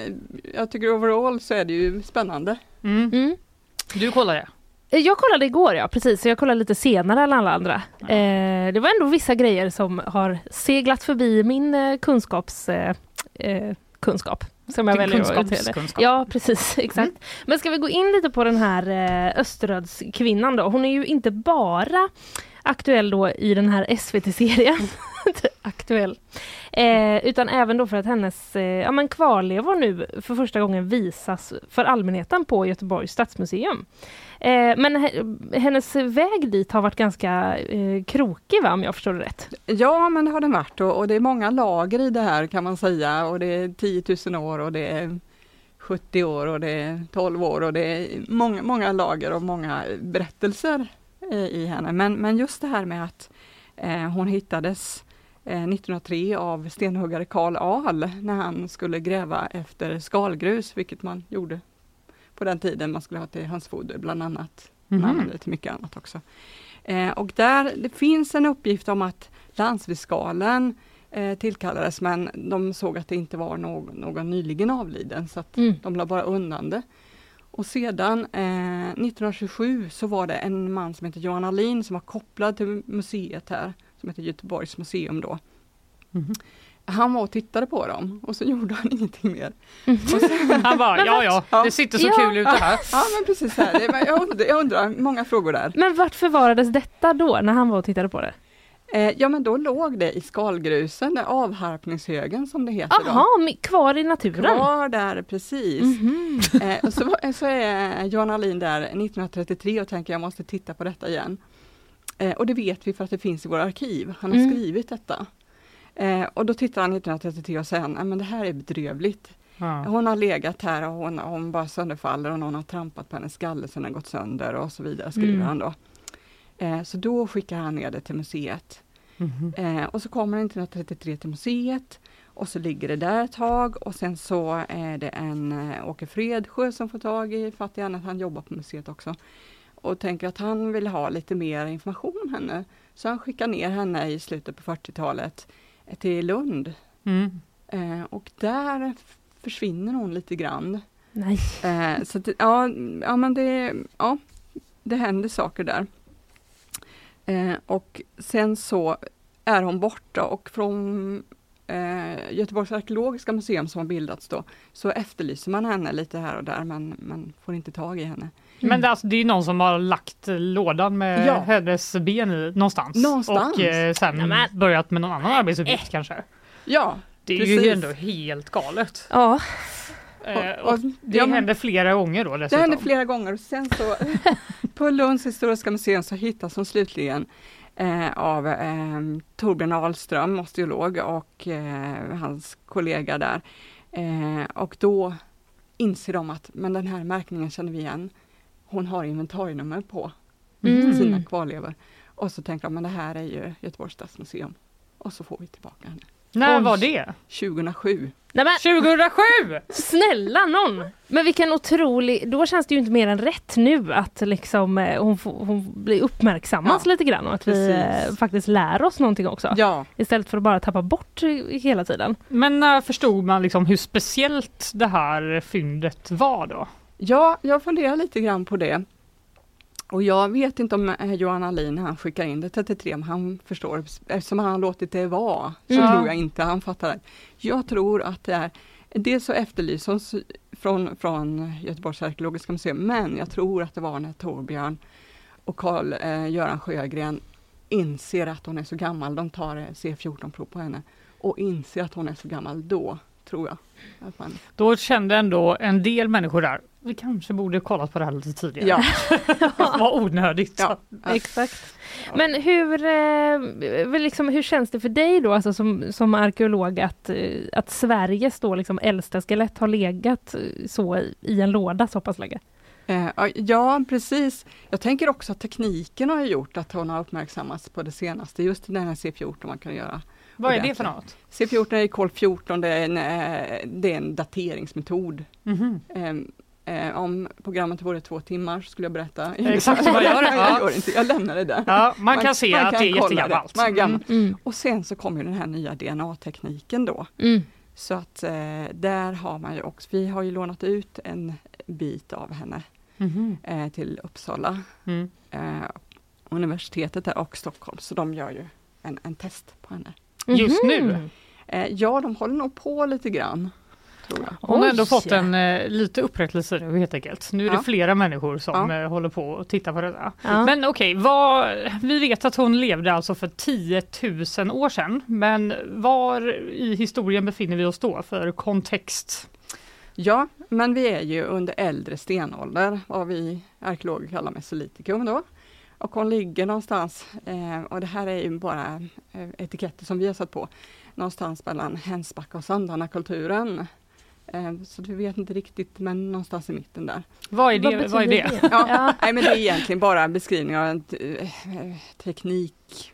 jag tycker overall så är det ju spännande. Mm. Mm. Du kollar det? Jag kollade igår, ja precis. Så jag kollade lite senare än alla andra. Eh, det var ändå vissa grejer som har seglat förbi min eh, kunskaps... Eh, eh, kunskap. Som jag väljer kunskapskunskap. Ja, precis. Exakt. Men ska vi gå in lite på den här eh, Österödskvinnan då. Hon är ju inte bara aktuell då i den här SVT-serien. aktuell. Eh, utan även då för att hennes eh, ja, men kvarlevor nu för första gången visas för allmänheten på Göteborgs stadsmuseum. Eh, men he- hennes väg dit har varit ganska eh, krokig va, om jag förstår det rätt? Ja, men det har den varit och, och det är många lager i det här kan man säga och det är 10 000 år och det är 70 år och det är 12 år och det är många, många lager och många berättelser i henne. Men, men just det här med att eh, hon hittades eh, 1903 av stenhuggare Karl Ahl när han skulle gräva efter skalgrus, vilket man gjorde på den tiden. Man skulle ha till hönsfoder bland annat. Man Mhm. använde till mycket annat också. Eh, och där, det finns en uppgift om att landsfiskalen eh, tillkallades men de såg att det inte var någon, någon nyligen avliden så att Mm. de la bara undan det. Och sedan eh, 1927 så var det en man som heter Johan Alin som var kopplad till museet här, som heter Göteborgs museum då. Mhm. Han var och tittade på dem och så gjorde han ingenting mer. Han bara, ja ja, det sitter så Ja. kul ut det här. Ja men precis, här. Det, men jag, undrar, jag undrar, många frågor där. Men vart förvarades detta då, när han var och tittade på det? Eh, ja men då låg det i skalgrusen, där avharpningshögen som det heter. då. Jaha, kvar i naturen? Kvar där precis. Mhm. Eh, och så, så är Johan Alin där 1933 och tänker jag måste titta på detta igen. Eh, och det vet vi för att det finns i våra arkiv. Han har Mm. skrivit detta. Eh, och då tittar han 1933 och säger, nej men det här är bedrövligt. Ja. Hon har legat här och hon, hon bara sönderfaller och någon har trampat på hennes skalle så den har gått sönder och så vidare, skriver Mm. han då. Eh, så då skickar han ner det till museet. Mhm. Eh, och så kommer den 1933 till museet och så ligger det där ett tag och sen så är det en eh, Åke Fredsjö som får tag i fattiga han jobbar på museet också. Och tänker att han vill ha lite mer information om henne. Så han skickar ner henne i slutet på 40-talet eh, till Lund. Mm. Eh, och där försvinner hon lite grann. Nej. Eh, så att, ja, ja, men det, ja, det händer saker där. Eh, och sen så är hon borta och från eh, Göteborgs arkeologiska museum som har bildats då, så efterlyser man henne lite här och där men man får inte tag i henne. Men det, är alltså, det är någon som har lagt lådan med Ja. hennes ben i någonstans. Någonstans. Och eh, sen Nämen. börjat med någon annan arbetsuppgift kanske. Ja, Det är precis. ju ändå helt galet. Ja, Eh, Och- och det ja, händer flera gånger då Det dessutom. hände flera gånger och sen så på Lunds historiska museum så hittas hon slutligen eh, av eh, Torbjörn Ahlström, osteolog och eh, hans kollega där. Eh, och då inser de att men den här märkningen känner vi igen. Hon har inventarienummer på Mm. sina kvarlevor. Och så tänker de men det här är ju Göteborgs stadsmuseum. Och så får vi tillbaka henne. När Oj. var det? 2007. Nej, men 2007! snälla någon! Men vilken otrolig, då känns det ju inte mer än rätt nu att liksom eh, hon, hon blir uppmärksammas Ja, lite grann och att vi precis. eh, faktiskt lär oss någonting också. Ja, Istället för att bara tappa bort eh, hela tiden. Men när förstod man liksom hur speciellt det här fyndet var då? Ja, jag funderar lite grann på det. Och jag vet inte om eh, Johan Alin, han skickar in det 33, om han förstår, eftersom han har låtit det vara, så Mm. tror jag inte han fattar det. Jag tror att det är, dels så efterlyses från, från Göteborgs arkeologiska museum, men jag tror att det var när Torbjörn och Carl eh, Sjögren inser att hon är så gammal, de tar eh, C14-prov på henne och inser att hon är så gammal, då tror jag. Man, Då kände ändå en del människor där, vi kanske borde kollat på det här lite tidigare. ja, Det var onödigt. ja, Exakt. Men hur, eh, liksom, hur känns det för dig då, alltså som, som arkeolog, att, eh, att Sveriges då liksom äldsta skelett har legat eh, så i, i en låda så pass länge? Ja, precis. Jag tänker också att tekniken har gjort att hon har uppmärksammats på det senaste, just den här C14 man kan göra. Vad är det för något? C14 är kol 14, det är en, det är en dateringsmetod. Mhm. Eh, eh, om programmet vore två timmar så skulle jag berätta. Exakt vad gör det? jag Ja. gör inte, jag lämnar det där. Ja, man kan se man att det är jättegammalt. Man är gammal. Mm. Och sen så kommer ju den här nya DNA-tekniken då. Mm. Så att eh, där har man ju också, vi har ju lånat ut en bit av henne Mhm. eh, till Uppsala Mm. eh, universitetet där och Stockholm, så de gör ju en, en test på henne. Just nu? Eh, ja, de håller nog på lite grann, tror jag. Hon har ändå fått en eh, lite upprättelse nu helt enkelt. Nu är det Ja. flera människor som Ja. eh, håller på och tittar på detta. Ja. Men okej, vad, vi vet att hon levde alltså för 10 000 år sedan. Men var i historien befinner vi oss då för kontext? Ja, men vi är ju under äldre stenålder, vad vi arkeologer kallar mesolitikum då. Och hon ligger någonstans, eh, och det här är ju bara eh, etiketter som vi har satt på, någonstans mellan Hänsbacka och Sandana-kulturen. Eh, så vi vet inte riktigt, men någonstans i mitten där. Vad är det? Vad Vad är betyder det? Ja, Ja. Nej, men det är egentligen bara en beskrivning av en eh, teknik,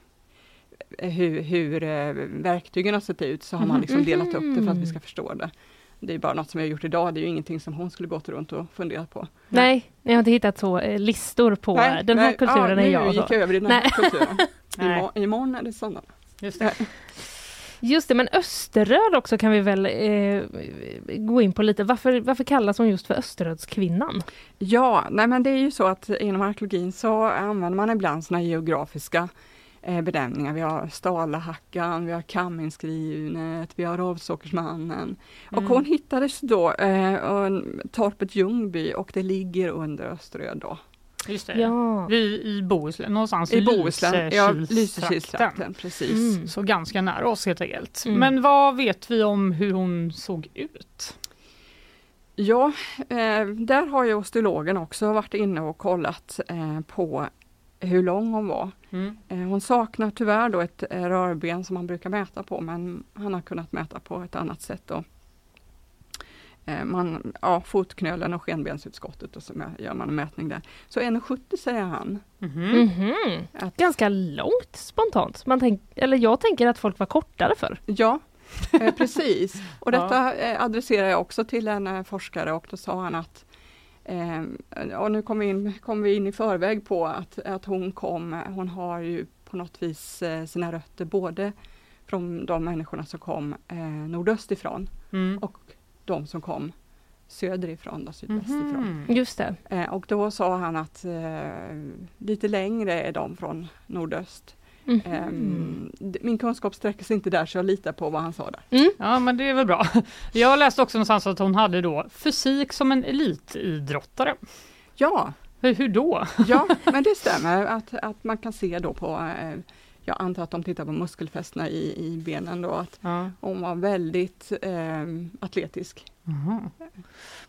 eh, hur, hur eh, verktygen har sett ut, så har man liksom delat upp det för att vi ska förstå det. Det är bara något som jag gjort idag, det är ju ingenting som hon skulle gått runt och funderat på. Nej, jag har inte hittat så listor på Nej, den här nej, kulturen ja, är jag. Nu gick jag över i den här Nej. kulturen. Imorgon, imorgon är det sådana. Just det. Just det, men Österröd också kan vi väl eh, gå in på lite. Varför, varför kallas hon just för Österrödskvinnan? Ja, nej men det är ju så att inom arkeologin så använder man ibland sådana geografiska eh, benämningar. Vi har Stalahackan, vi har Kamminskrinet, vi har Ravsåkersmannen. Och Mm. hon hittades då eh, och- torpet Ljungby och det ligger under Österöd då. Just det. Ja. Vi i Bohuslän, någonstans I Bohuslän, ja, Lysekilstrakten. Precis. Mm. Så ganska nära oss helt enkelt. Mm. Men vad vet vi om hur hon såg ut? Ja, eh, där har ju osteologen också varit inne och kollat eh, på hur lång hon var. Mm. Eh, hon saknar tyvärr då ett eh, rörben som man brukar mäta på men han har kunnat mäta på ett annat sätt. Då. Eh, man, ja, fotknölen och skenbensutskottet och så gör man en mätning där. Så 1,70 säger han. Mhm. Mhm. Att, Ganska långt spontant. Man tänk, eller jag tänker att folk var kortare för. Ja, eh, precis. Och detta eh, adresserar jag också till en eh, forskare och då sa han att eh, och nu kom vi, in, kom vi in i förväg på att, att hon kom, hon har ju på något vis eh, sina rötter både från de människorna som kom eh, nordöst ifrån Mm. och de som kom söderifrån, då, sydvästifrån. Mhm. Just det. Eh, och då sa han att eh, lite längre är de från nordöst. Ehm, d- min kunskap sträcker sig inte där så jag litar på vad han sa där. Ja men det är väl bra. Jag läste också någonstans att hon hade då fysik som en elitidrottare. Ja, Hur, hur då? ja men det stämmer att, att man kan se då på, eh, jag antar att de tittar på muskelfästena i, i benen då, att Ja. hon var väldigt eh, atletisk. Mhm.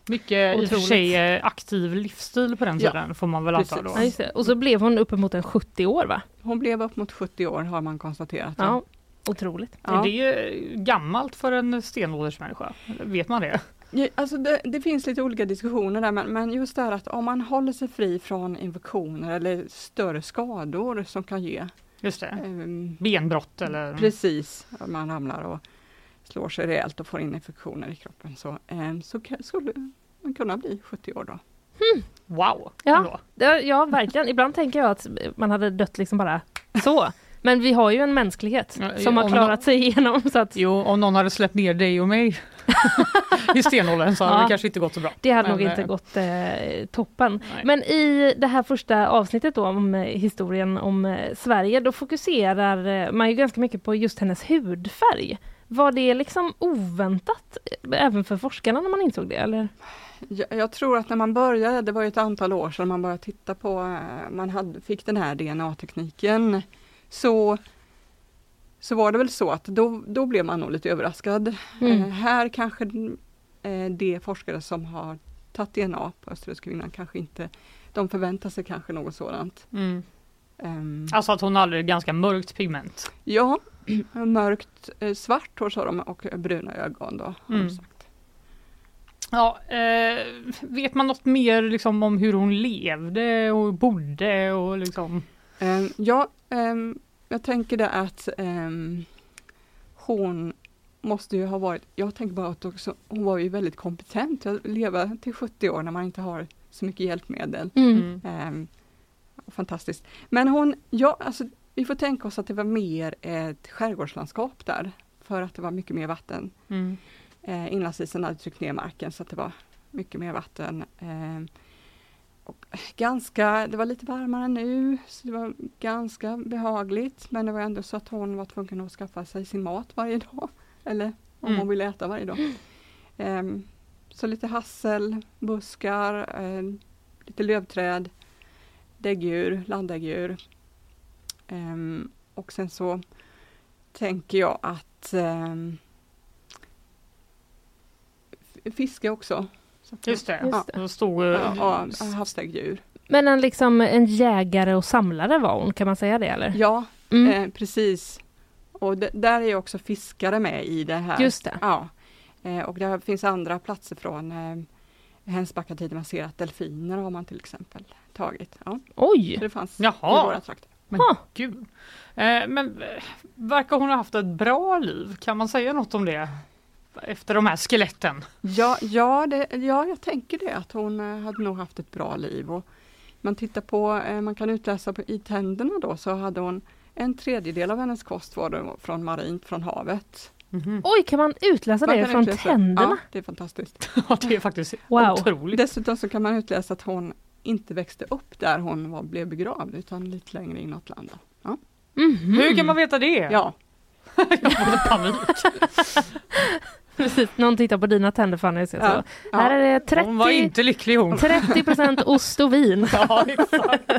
Mycket i och för sig eh, aktiv livsstil på den Ja, tiden får man väl anta då. Ja. Och så blev hon uppemot en 70 år va? Hon blev upp mot 70 år har man konstaterat. Ja, otroligt. Ja. Är det gammalt för en stenåldersmänniska? Vet man det? Ja, Alltså det, det finns lite olika diskussioner där men, men just det här att om man håller sig fri från infektioner eller större skador som kan ge Just det. ehm, Benbrott eller? Precis, man ramlar och slår sig rejält och får in infektioner i kroppen så, ehm, så skulle man kunna bli 70 år då. Wow! Ja. ändå. Ja, ja, verkligen. Ibland tänker jag att man hade dött liksom bara så. Men vi har ju en mänsklighet Ja, som har klarat sig igenom. Så att, Jo, om någon hade släppt ner dig och mig i stenåldern så hade Ja. det kanske inte gått så bra. Det hade Men, nog inte eh, gått eh, toppen. Nej. Men i det här första avsnittet då om eh, historien om eh, Sverige, då fokuserar eh, man ju ganska mycket på just hennes hudfärg. Var det liksom oväntat även för forskarna när man insåg det? Eller? Jag, jag tror att när man började, det var ju ett antal år sedan man började titta på, man hade, fick den här DNA-tekniken, så, så var det väl så att då, då blev man nog lite överraskad. Mm. Eh, här kanske eh, de forskare som har tagit DNA på Österrikskvinnan kanske inte, de förväntar sig kanske något sådant. Mm. Ehm, Alltså att hon hade ganska mörkt pigment. Ja, mörkt eh, svart hår sa de och bruna ögon då. Har Mm. Ja, eh, vet man något mer liksom, om hur hon levde och bodde och liksom? Ehm, ja, ehm, jag tänker det att ehm, hon måste ju ha varit, jag tänker bara att också, hon var ju väldigt kompetent att leva till 70 år när man inte har så mycket hjälpmedel. Mm. Ehm, fantastiskt. Men hon, ja alltså vi får tänka oss att det var mer ett skärgårdslandskap där. För att det var mycket mer vatten. Mm. Eh, inlandsisen hade tryckt ner marken så att det var mycket mer vatten. Eh, ganska, det var lite varmare nu, så det var ganska behagligt. Men det var ändå så att hon var tvungen att skaffa sig sin mat varje dag. Eller om Mm. hon ville äta varje dag. Eh, så lite hassel, buskar, eh, lite lövträd, däggdjur, landdäggdjur. Eh, och sen så tänker jag att fiske också. Just det, Just Ja, stod... eh, Ja, ja, havsdäggdjur. Men en, liksom, en jägare och samlare var hon, kan man säga det eller? Ja, Mm. eh, precis. Och där är ju också fiskare med i det här. Just det. Ja. Eh, och det finns andra platser från eh, Hänsbackatiden man ser att delfiner har man till exempel tagit. Ja, Oj! så det fanns i Jaha. våra trakter. Men Ha. gud. Eh, men eh, verkar hon ha haft ett bra liv? Kan man säga något om det? Efter de här skeletten? Ja, ja, det, ja, jag tänker det att hon eh, hade nog haft ett bra liv. Och man tittar på, eh, man kan utläsa på, i tänderna då så hade hon en tredjedel av hennes kost var från marint, från havet. Oj, kan man utläsa Man det från utläsa- tänderna? Ja, det är fantastiskt. Ja, det är faktiskt Wow. otroligt. Dessutom så kan man utläsa att hon inte växte upp där hon var, blev begravd utan lite längre inåt landet. Ja. Mhm. Hur kan man veta det? ja, Jag får panik. Precis, någon tittar på dina tänder Fanny. Så. Ja, ja. Här är det Hon var 30, inte lycklig hon. 30 ost och vin. Ja, exakt.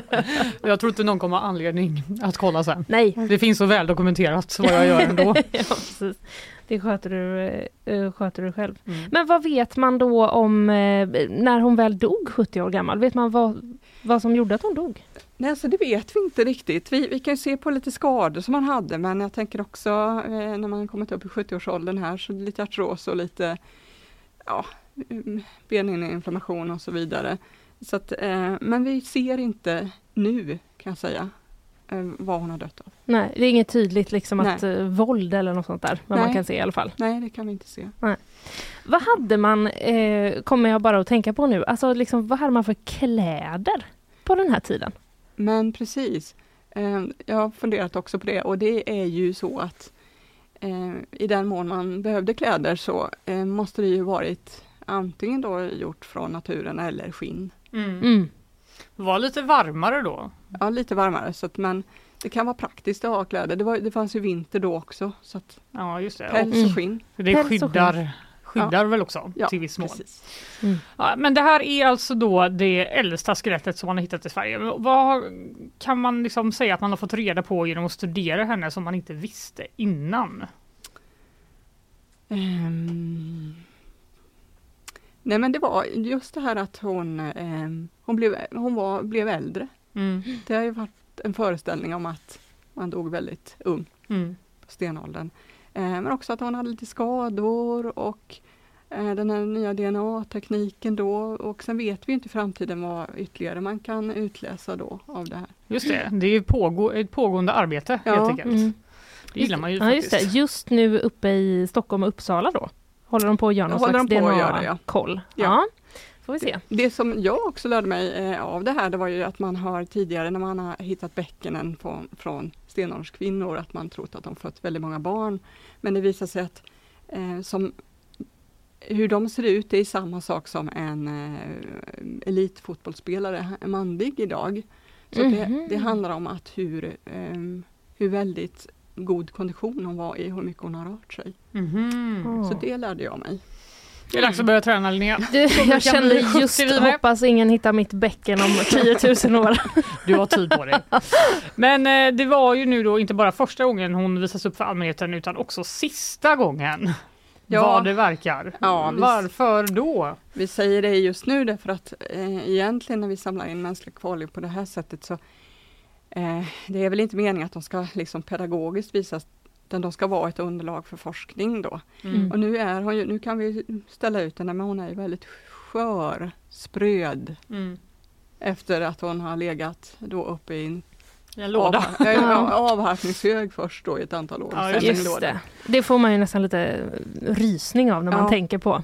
Jag tror inte någon kommer ha anledning att kolla sen. Nej, Det finns så väl dokumenterat vad jag gör ändå. ja, precis. Det sköter du, eh, sköter du själv. Mm. Men vad vet man då om eh, när hon väl dog 70 år gammal? Vet man vad, vad som gjorde att hon dog? Nej, så det vet vi inte riktigt. Vi, vi kan se på lite skador som man hade men jag tänker också eh, när man kommit upp i 70-årsåldern här så lite artros och lite ja, mm, beninflammation och så vidare. Så att, eh, men vi ser inte nu kan jag säga eh, vad hon har dött av. Nej, det är inget tydligt liksom Nej. att eh, våld eller något sånt där, vad man Nej. kan se i alla fall. Nej, det kan vi inte se. Vad hade man, eh, kommer jag bara att tänka på nu, alltså liksom, vad hade man för kläder på den här tiden? Men precis, eh, jag har funderat också på det och det är ju så att eh, i den mån man behövde kläder så eh, måste det ju varit antingen då gjort från naturen eller skinn. Mm. Mm. Var lite varmare då. Ja, lite varmare så att men det kan vara praktiskt att ha kläder. Det, var, det fanns ju vinter då också så att Ja, just det. päls Mm. och skinn. Och det och skyddar, skyddar väl också Ja, till viss mån. precis. Ja, men det här är alltså då det äldsta skelettet som man har hittat i Sverige. Vad kan man liksom säga att man har fått reda på genom att studera henne som man inte visste innan? Ehm. Nej men det var just det här att hon, ehm, hon, blev, hon var, blev äldre. Mm. Det har ju varit en föreställning om att man dog väldigt ung Mm. på stenåldern. Eh, men också att hon hade lite skador och eh, den här nya DNA-tekniken då och sen vet vi inte i framtiden vad ytterligare man kan utläsa då av det här. Just det, det är ju pågå, ett pågående arbete Ja. helt enkelt. Mm. Det gillar man ju Ja, just det. faktiskt. Just nu uppe i Stockholm och Uppsala då? Håller de på att göra någon Håller slags de på att göra det, ja. DNA-koll? Ja. Ja. Får vi se. Det, det som jag också lärde mig eh, av det här det var ju att man har tidigare när man har hittat bäckenen från, från stenålderskvinnor att man trott att de fött väldigt många barn. Men det visar sig att eh, som hur de ser ut det är samma sak som en eh, elitfotbollsspelare, en manlig idag. Så det, Mhm. det handlar om att hur, ehm, hur väldigt god kondition hon var i, hur mycket hon har rört sig. Mhm. Så det lärde jag mig. Det är dags att börja träna Linnea. Du, vi jag kände 70 just, vi hoppas ingen hittar mitt bäcken om 10 000 år. Du har tid på dig. Men eh, det var ju nu då inte bara första gången hon visas upp för allmänheten utan också sista gången. Ja. Vad det verkar. Ja, visst. Varför då? Vi säger det just nu därför att eh, egentligen när vi samlar in mänskliga kvarlev på det här sättet så eh, det är väl inte meningen att de ska liksom pedagogiskt visas utan de ska vara ett underlag för forskning då. Mm. Och nu, är hon ju, nu kan vi ställa ut henne men hon är ju väldigt skör, spröd Mm. efter att hon har legat då uppe i en en låda. Av, ja, först då i ett antal år. Ja, just det. Det får man ju nästan lite rysning av när man Ja. tänker på.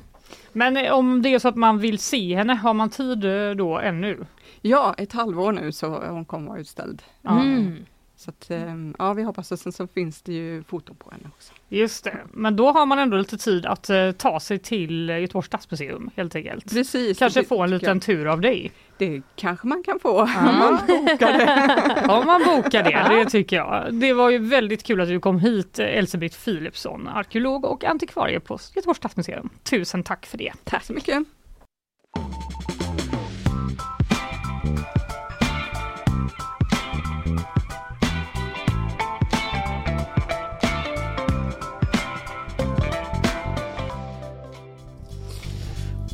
Men eh, om det är så att man vill se henne, har man tid eh, då ännu? Ja, ett halvår nu så hon kommer vara utställd. Mm. Så att, ehm, ja, vi hoppas och sen så finns det ju foton på henne också. Just det, men då har man ändå lite tid att eh, ta sig till eh, Göteborgs stadsmuseum helt enkelt. Precis. Kanske få en liten tur av dig. det kanske man kan få om man bokar det. Om man bokar det, det tycker jag. Det var ju väldigt kul att du kom hit, eh, Elsebeth Philipsson, arkeolog och antikvarie på Göteborgs stadsmuseum. Tusen tack för det. Tack så mycket.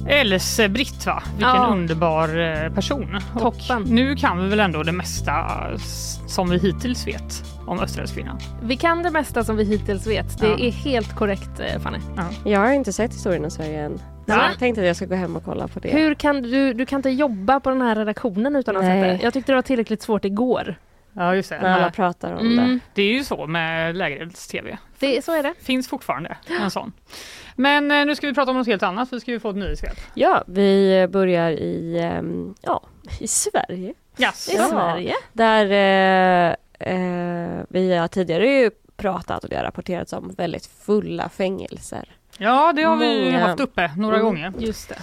Else Britt va? Vilken Ja. underbar eh, person. Toppen. Och nu kan vi väl ändå det mesta eh, som vi hittills vet om Österälvskvinnan. Vi kan det mesta som vi hittills vet. Det Ja. är helt korrekt eh, Fanny. Jag har inte sett historien om Sverige än. Så Nej. jag tänkte att jag ska gå hem och kolla på det. Hur kan du, du kan inte jobba på den här redaktionen utan att ha sett Nej. det? Jag tyckte det var tillräckligt svårt igår. Ja just det. När alla pratar om Mm. Det är ju så med lägerelds-tv. Det, så är det. Finns fortfarande en sån. Men eh, nu ska vi prata om något helt annat. Vi ska ju få ett nyhetssvep. Ja, vi börjar i, ehm, ja, i Sverige. Yes. I Ja. Sverige. Där eh, eh, vi har tidigare ju pratat och det har rapporterats om väldigt fulla fängelser. Ja, det har vi Många. haft uppe några Mm. gånger. Just det.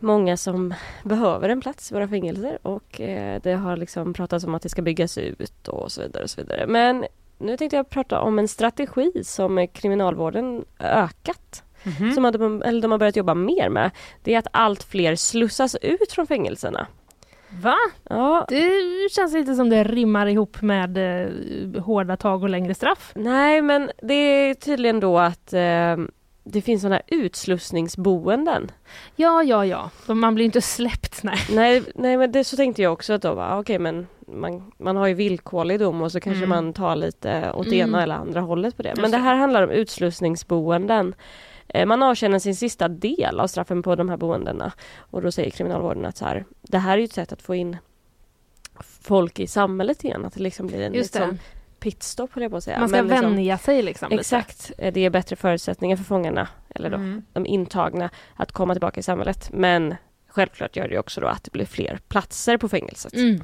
Många som behöver en plats i våra fängelser och eh, det har liksom pratats om att det ska byggas ut och så vidare. Och så vidare. Men nu tänkte jag prata om en strategi som eh, kriminalvården ökat. Mhm. Som hade, eller de har börjat jobba mer med. Det är att allt fler slussas ut från fängelserna. Va? Ja, Det känns inte som det rimmar ihop med eh, hårda tag och längre straff. nej men det är tydligen då att eh, det finns sådana utslussningsboenden. Ja, ja, ja. De- Man blir inte släppt, nej. Nej, nej men det så tänkte jag också att då va, okej men man, man har ju villkorlig dom och så kanske Mm. man tar lite åt Mm. ena eller andra hållet på det. Men det det. här handlar om utslussningsboenden. Eh, Man avtjänar sin sista del av straffen på de här boendena. Och då säger kriminalvården att så här, det här är ju ett sätt att få in folk i samhället igen. Att det liksom blir en Just det. liksom, pitstop höll jag på att säga. Man ska Men liksom, vänja sig liksom. Exakt, eh, det ger bättre förutsättningar för fångarna, eller då Mm. de intagna, att komma tillbaka i samhället. Men självklart gör det också då att det blir fler platser på fängelset. Mm.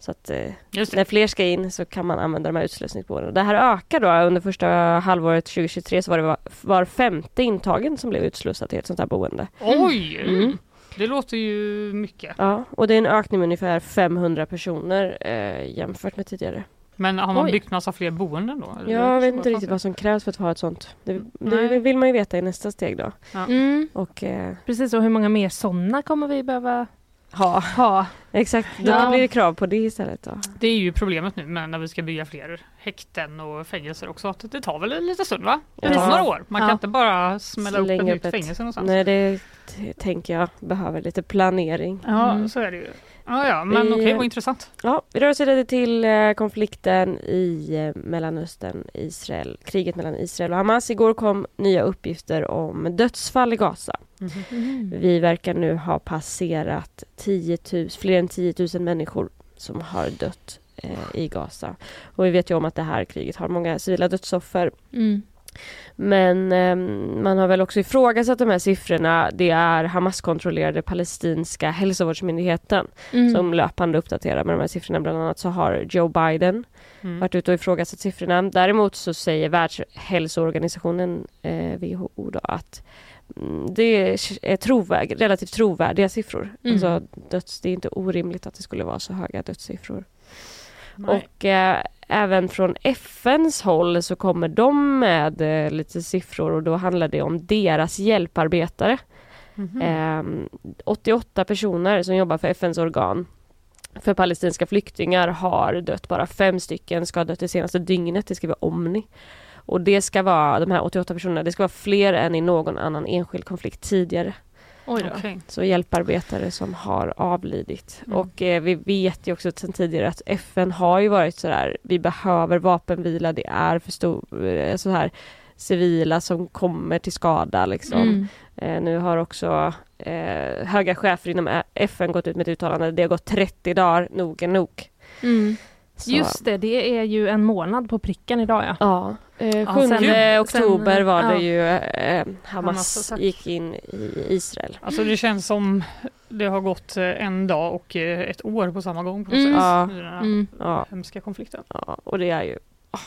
Så att eh, när fler ska in så kan man använda de här utslussningsboendena. Det här ökar då under första halvåret 2023 så var det var, var femte intagen som blev utslussad till ett sånt här boende. Oj! Mm. Det låter ju mycket. Ja, och det är en ökning med ungefär 500 personer eh, jämfört med tidigare. Men har man Oj. byggt massa fler boenden då? eller? Jag vet inte riktigt vad som krävs för att ha ett sånt. Det, det vill man ju veta i nästa steg då. Mm. Och eh, Precis, och hur många mer sådana kommer vi behöva ha. ha? Exakt, då Ja. blir det krav på det istället då. Det är ju problemet nu med när vi ska bygga fler häkten och fängelser också. Att det tar väl en liten stund va? Det tar Ja. några år. Man kan Ja. inte bara smälla upp ett nytt fängelse någonstans. Nej, det tänker jag behöver lite planering. Ja, Mm. så är det ju. Ja, ja, men okej, vad intressant. Ja, vi rör oss vidare till eh, konflikten i eh, Mellanöstern, Israel, kriget mellan Israel och Hamas. Igår kom nya uppgifter om dödsfall i Gaza. Mm. Vi verkar nu ha passerat 10 000, fler än 10 000 människor som har dött eh, i Gaza. Och vi vet ju om att det här kriget har många civila dödsoffer. Mm. Men eh, man har väl också ifrågasatt de här siffrorna. Det är Hamas-kontrollerade palestinska hälsovårdsmyndigheten Mm. som löpande uppdaterar med de här siffrorna. Bland annat så har Joe Biden Mm. varit ute och ifrågasatt siffrorna. Däremot så säger Världshälsoorganisationen, eh, WHO, då, att mm, det är trovärd, relativt trovärdiga siffror. Mm. Alltså, döds, det är inte orimligt att det skulle vara så höga dödssiffror. Nej. Och eh, även från FNs håll så kommer de med eh, lite siffror och då handlar det om deras hjälparbetare. Mhm. Eh, 88 personer som jobbar för FNs organ för palestinska flyktingar har dött. Bara fem stycken ska ha dött det senaste dygnet, det skriver Omni. Och det ska vara, de här 88 personerna, det ska vara fler än i någon annan enskild konflikt tidigare. Okej. Så hjälparbetare som har avlidit. Mm. Och eh, vi vet ju också sedan tidigare att FN har ju varit sådär, vi behöver vapenvila, det är för stor, eh, så här civila som kommer till skada liksom. Mm. Eh, nu har också eh, höga chefer inom Ä- FN gått ut med ett uttalande, det har gått 30 dagar, nog är nog. Mm. Just det, det är ju en månad på pricken idag ja. Ja, eh, 7 Ja, sen- oktober sen, var det ja. ju eh, Hamas Hamas-attack. gick in i Israel. Alltså det känns som det har gått eh, en dag och eh, ett år på samma gång på Mm. sätt. Ja. Den här Mm. Hemska konflikten. ja, och det är ju ah,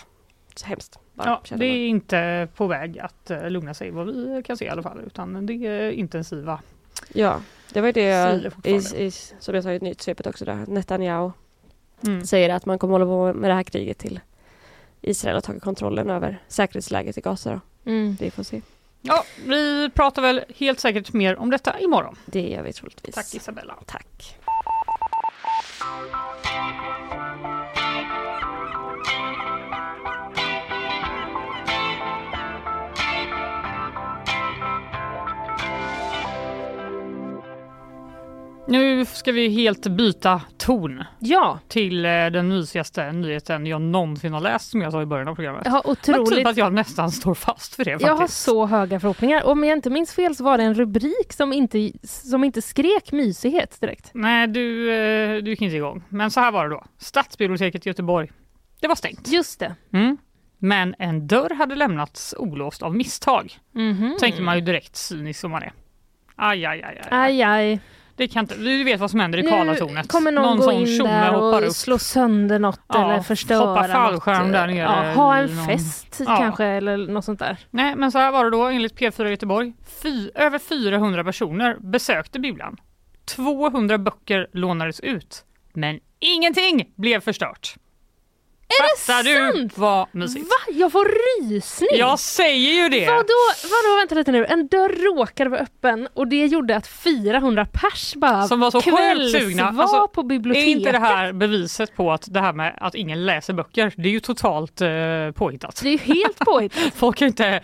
så hemskt. Bara, Ja, det man. är inte på väg att eh, lugna sig vad vi kan se i alla fall utan det är intensiva. Ja, det var ju det i, i, som jag sa i nyhetssvepet också där. Netanyahu Mm. säger att man kommer hålla på med det här kriget till Israel har tagit kontrollen över säkerhetsläget i Gaza. Då. Mm. Vi får se. Ja, vi pratar väl helt säkert mer om detta imorgon. Det gör vi troligtvis. Tack Isabella. Tack. Nu ska vi helt byta ton Ja, till eh, den mysigaste nyheten jag någonsin har läst som jag sa i början av programmet. Men typ otroligt att jag nästan står fast för det faktiskt. Jag har så höga förhoppningar. Om jag inte minns fel så var det en rubrik som inte, som inte skrek mysighet direkt. Nej, du, eh, du gick inte igång. Men så här var det då. Stadsbiblioteket i Göteborg. Det var stängt. Just det. Mm. Men en dörr hade lämnats olåst av misstag. Mhm. Tänker man ju direkt cynisk som man är. Aj, aj, aj. aj. Aj, aj. Det kan inte, du vet vad som händer i Karlatornet. kommer någon, gå sån in där och upp. slå sönder något Ja, eller förstöra hoppa fallskärm något. där nere Ja, ha en någon- fest Ja. kanske eller något sånt där. Nej, men så här var det då enligt P4 Göteborg. Fy, över 400 personer besökte bibblan. 200 böcker lånades ut. Men ingenting blev förstört. Är Fattar det du sant? vad mysigt? Va? Jag får rysning! Jag säger ju det! Vadå, vadå, vänta lite nu. En dörr råkade vara öppen och det gjorde att 400 pers bara Som var så sjukt sugna. Alltså, på Är biblioteket. inte det här beviset på att det här med att ingen läser böcker, det är ju totalt eh, påhittat. Det är ju helt påhittat. Folk kan inte,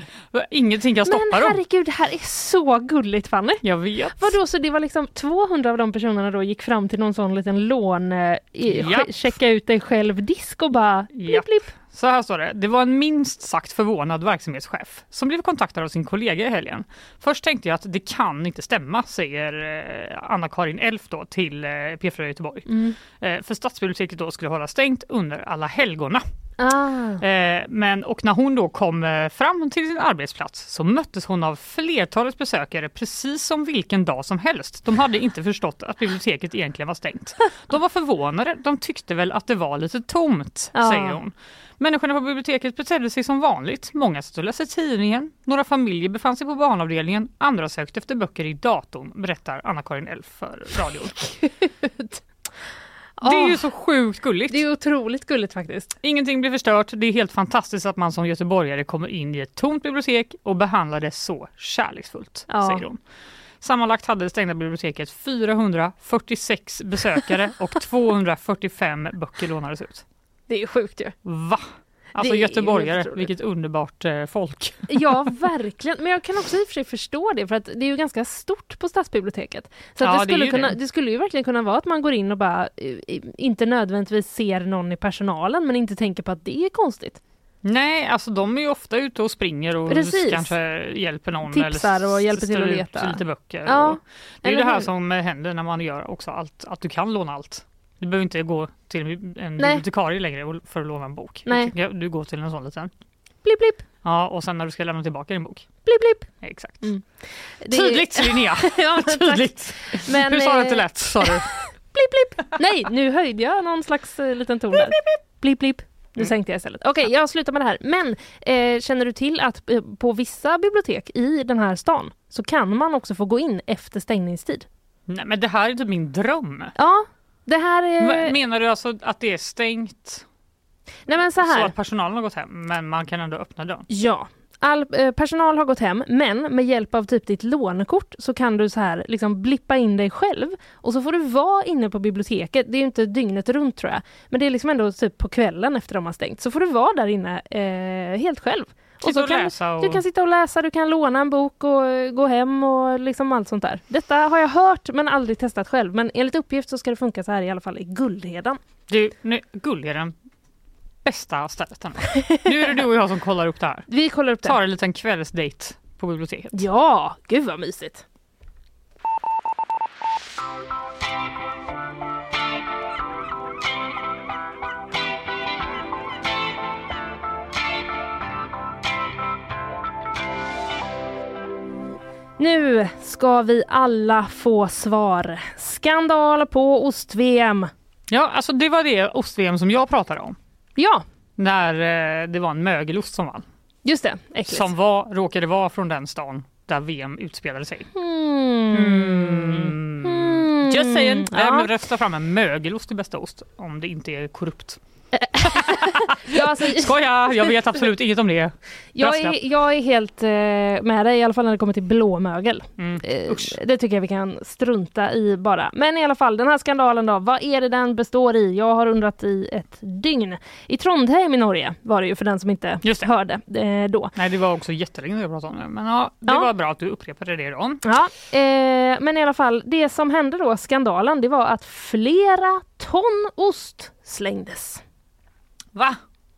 ingenting kan stoppa Men dem. herregud, det här är så gulligt Fanny. Jag vet. Vadå, så det var liksom 200 av de personerna då gick fram till någon sån liten lån, eh, che- checka ut dig själv disk och bara blipp Japp. blipp. Så här står det. Det var en minst sagt förvånad verksamhetschef som blev kontaktad av sin kollega i helgen. Först tänkte jag att det kan inte stämma, säger eh, Anna-Karin Elf då till eh, P4 Göteborg. Mm. Eh, för stadsbiblioteket då skulle hålla stängt under alla helgona. Ah. Eh, men, och när hon då kom eh, fram till sin arbetsplats så möttes hon av flertalet besökare precis som vilken dag som helst. De hade inte förstått att biblioteket egentligen var stängt. De var förvånade, de tyckte väl att det var lite tomt, Ja. säger hon. Människorna på biblioteket betedde sig som vanligt. Många satt och läste tidningen, några familjer befann sig på barnavdelningen, andra sökte efter böcker i datorn, berättar Anna-Karin Elf för radion. Det är ju så sjukt gulligt. det är otroligt gulligt faktiskt. Ingenting blir förstört. Det är helt fantastiskt att man som göteborgare kommer in i ett tomt bibliotek och behandlar det så kärleksfullt, Ja. säger hon. Sammanlagt hade det stängda biblioteket 446 besökare och 245 böcker lånades ut. Det är ju sjukt ju. Va? Alltså Det göteborgare, vilket underbart eh, folk. Ja, verkligen. Men jag kan också i och för sig förstå det för att det är ju ganska stort på stadsbiblioteket. Så Ja, det, det skulle ju kunna, det. det. skulle ju verkligen kunna vara att man går in och bara eh, inte nödvändigtvis ser någon i personalen men inte tänker på att det är konstigt. Nej, alltså de är ju ofta ute och springer och Precis. kanske hjälper någon. Tipsar eller och hjälper till att leta. lite böcker. Ja, och det är ju eller det här hur? som händer när man gör också allt, att du kan låna allt. Du behöver inte gå till en Nej. bibliotekarie längre för att låna en bok. Nej. Du, går till en sån liten Blipp blipp. Ja, och sen när du ska lämna tillbaka din bok. Blipp, blipp. Exakt. Mm. Det- Tydligt Linnea! ja, men. Tydligt! Men, Hur sa du eh, inte lätt? Sa du? Blipp, blipp. Nej, nu höjde jag någon slags eh, liten ton där. Blipp, blipp. Nu sänkte jag istället. Okej, jag slutar med det här. Men eh, känner du till att eh, på vissa bibliotek i den här stan så kan man också få gå in efter stängningstid? Nej men det här är typ min dröm. Ja, det här är... Men Menar du alltså att det är stängt Nej men så så här. att personalen har gått hem men man kan ändå öppna dörren? Ja. All eh, personal har gått hem men med hjälp av typ ditt lånekort så kan du så här liksom blippa in dig själv och så får du vara inne på biblioteket. Det är ju inte dygnet runt tror jag. Men det är liksom ändå typ på kvällen efter de har stängt. Så får du vara där inne eh, helt själv. Sitta så och kan och- du kan sitta och läsa, du kan låna en bok och eh, gå hem och liksom allt sånt där. Detta har jag hört men aldrig testat själv. Men enligt uppgift så ska det funka så här i alla fall i Guldheden. Du, nu, Guldheden, bästa stället. Nu är det du och jag som kollar upp det här. Vi kollar upp det. Tar en liten kvällsdejt på biblioteket. Ja, gud vad mysigt. Nu ska vi alla få svar. Skandal på ost-VM. Ja, alltså det var det ost-VM som jag pratade om. Ja, När eh, det var en mögelost som vann. just det. Äckligt. Som var, råkade vara från den stan där VM utspelade sig. Mm. Mm. Just saying. Ja. Ja. Rösta fram en mögelost till bästa ost om det inte är korrupt. Ja, alltså, Skoja, jag vet absolut inget om det. Jag är, jag är helt eh, med dig, i alla fall när det kommer till blåmögel. Mm. Eh, det tycker jag vi kan strunta i bara. Men i alla fall, den här skandalen då, vad är det den består i? Jag har undrat i ett dygn. I Trondheim i Norge var det ju för den som inte Just det. hörde eh, då. Nej, det var också jättelänge sedan jag pratade om det. Men ja, det Ja. var bra att du upprepade det då. Ja, eh, men i alla fall, det som hände då, skandalen, det var att flera ton ost slängdes. Va?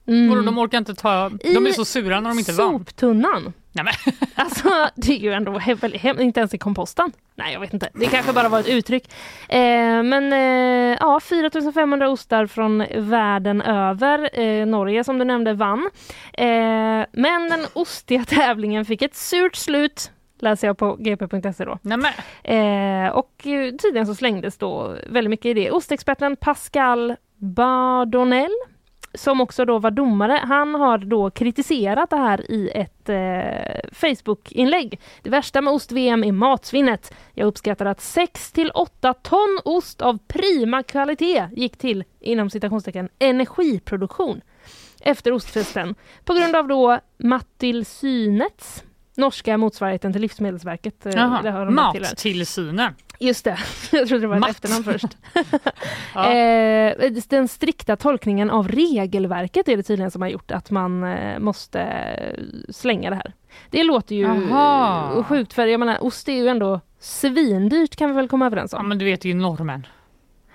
Mm. Vadå, de orkar inte ta... De är I så sura när de inte vann. Soptunnan. Nej, men. Alltså det är ju ändå väldigt hem- inte ens i komposten. Nej jag vet inte, det kanske bara var ett uttryck. Eh, men eh, ja, 4500 ostar från världen över. Eh, Norge som du nämnde vann. Eh, men den ostiga tävlingen fick ett surt slut. Läser jag på gp.se då. Eh, och eh, tydligen så slängdes då väldigt mycket i det. Ostexperten Pascal Bardonell som också då var domare, han har då kritiserat det här i ett eh, Facebook-inlägg. Det värsta med ost-VM är matsvinnet. Jag uppskattar att 6 till 8 ton ost av prima kvalitet gick till, inom citationstecken, energiproduktion efter ostfesten på grund av då Mattilsynets norska motsvarigheten till Livsmedelsverket. eh, det Jaha, mattillsynen. Just det, jag trodde det var ett Matt. efternamn först. Ja. eh, den strikta tolkningen av regelverket är det tydligen som har gjort att man eh, måste slänga det här. Det låter ju Aha. sjukt för jag menar ost är ju ändå svindyrt kan vi väl komma överens Ja, om. men du vet ju norrmän.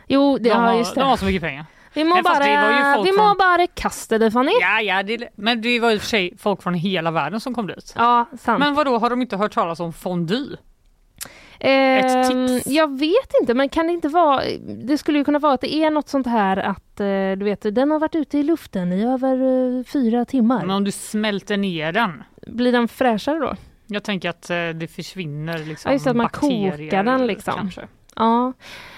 Jo, det, De, ja, har, just de har det. så mycket pengar. Vi må Men bara, vi må från- bara kasta det Fanny. Ja, ja, det, men det var i och för sig folk från hela världen som kom dit. Ja, sant. Men vad då har de inte hört talas om fondue? Ehm, Ett tips. Jag vet inte, men kan det inte vara... Det skulle ju kunna vara att det är något sånt här att eh, du vet, den har varit ute i luften i över eh, fyra timmar. Men om du smälter ner den. Blir den fräschare då? Jag tänker att eh, det försvinner liksom Ja, just att man bakterier, kokar den liksom. Kanske. Ja,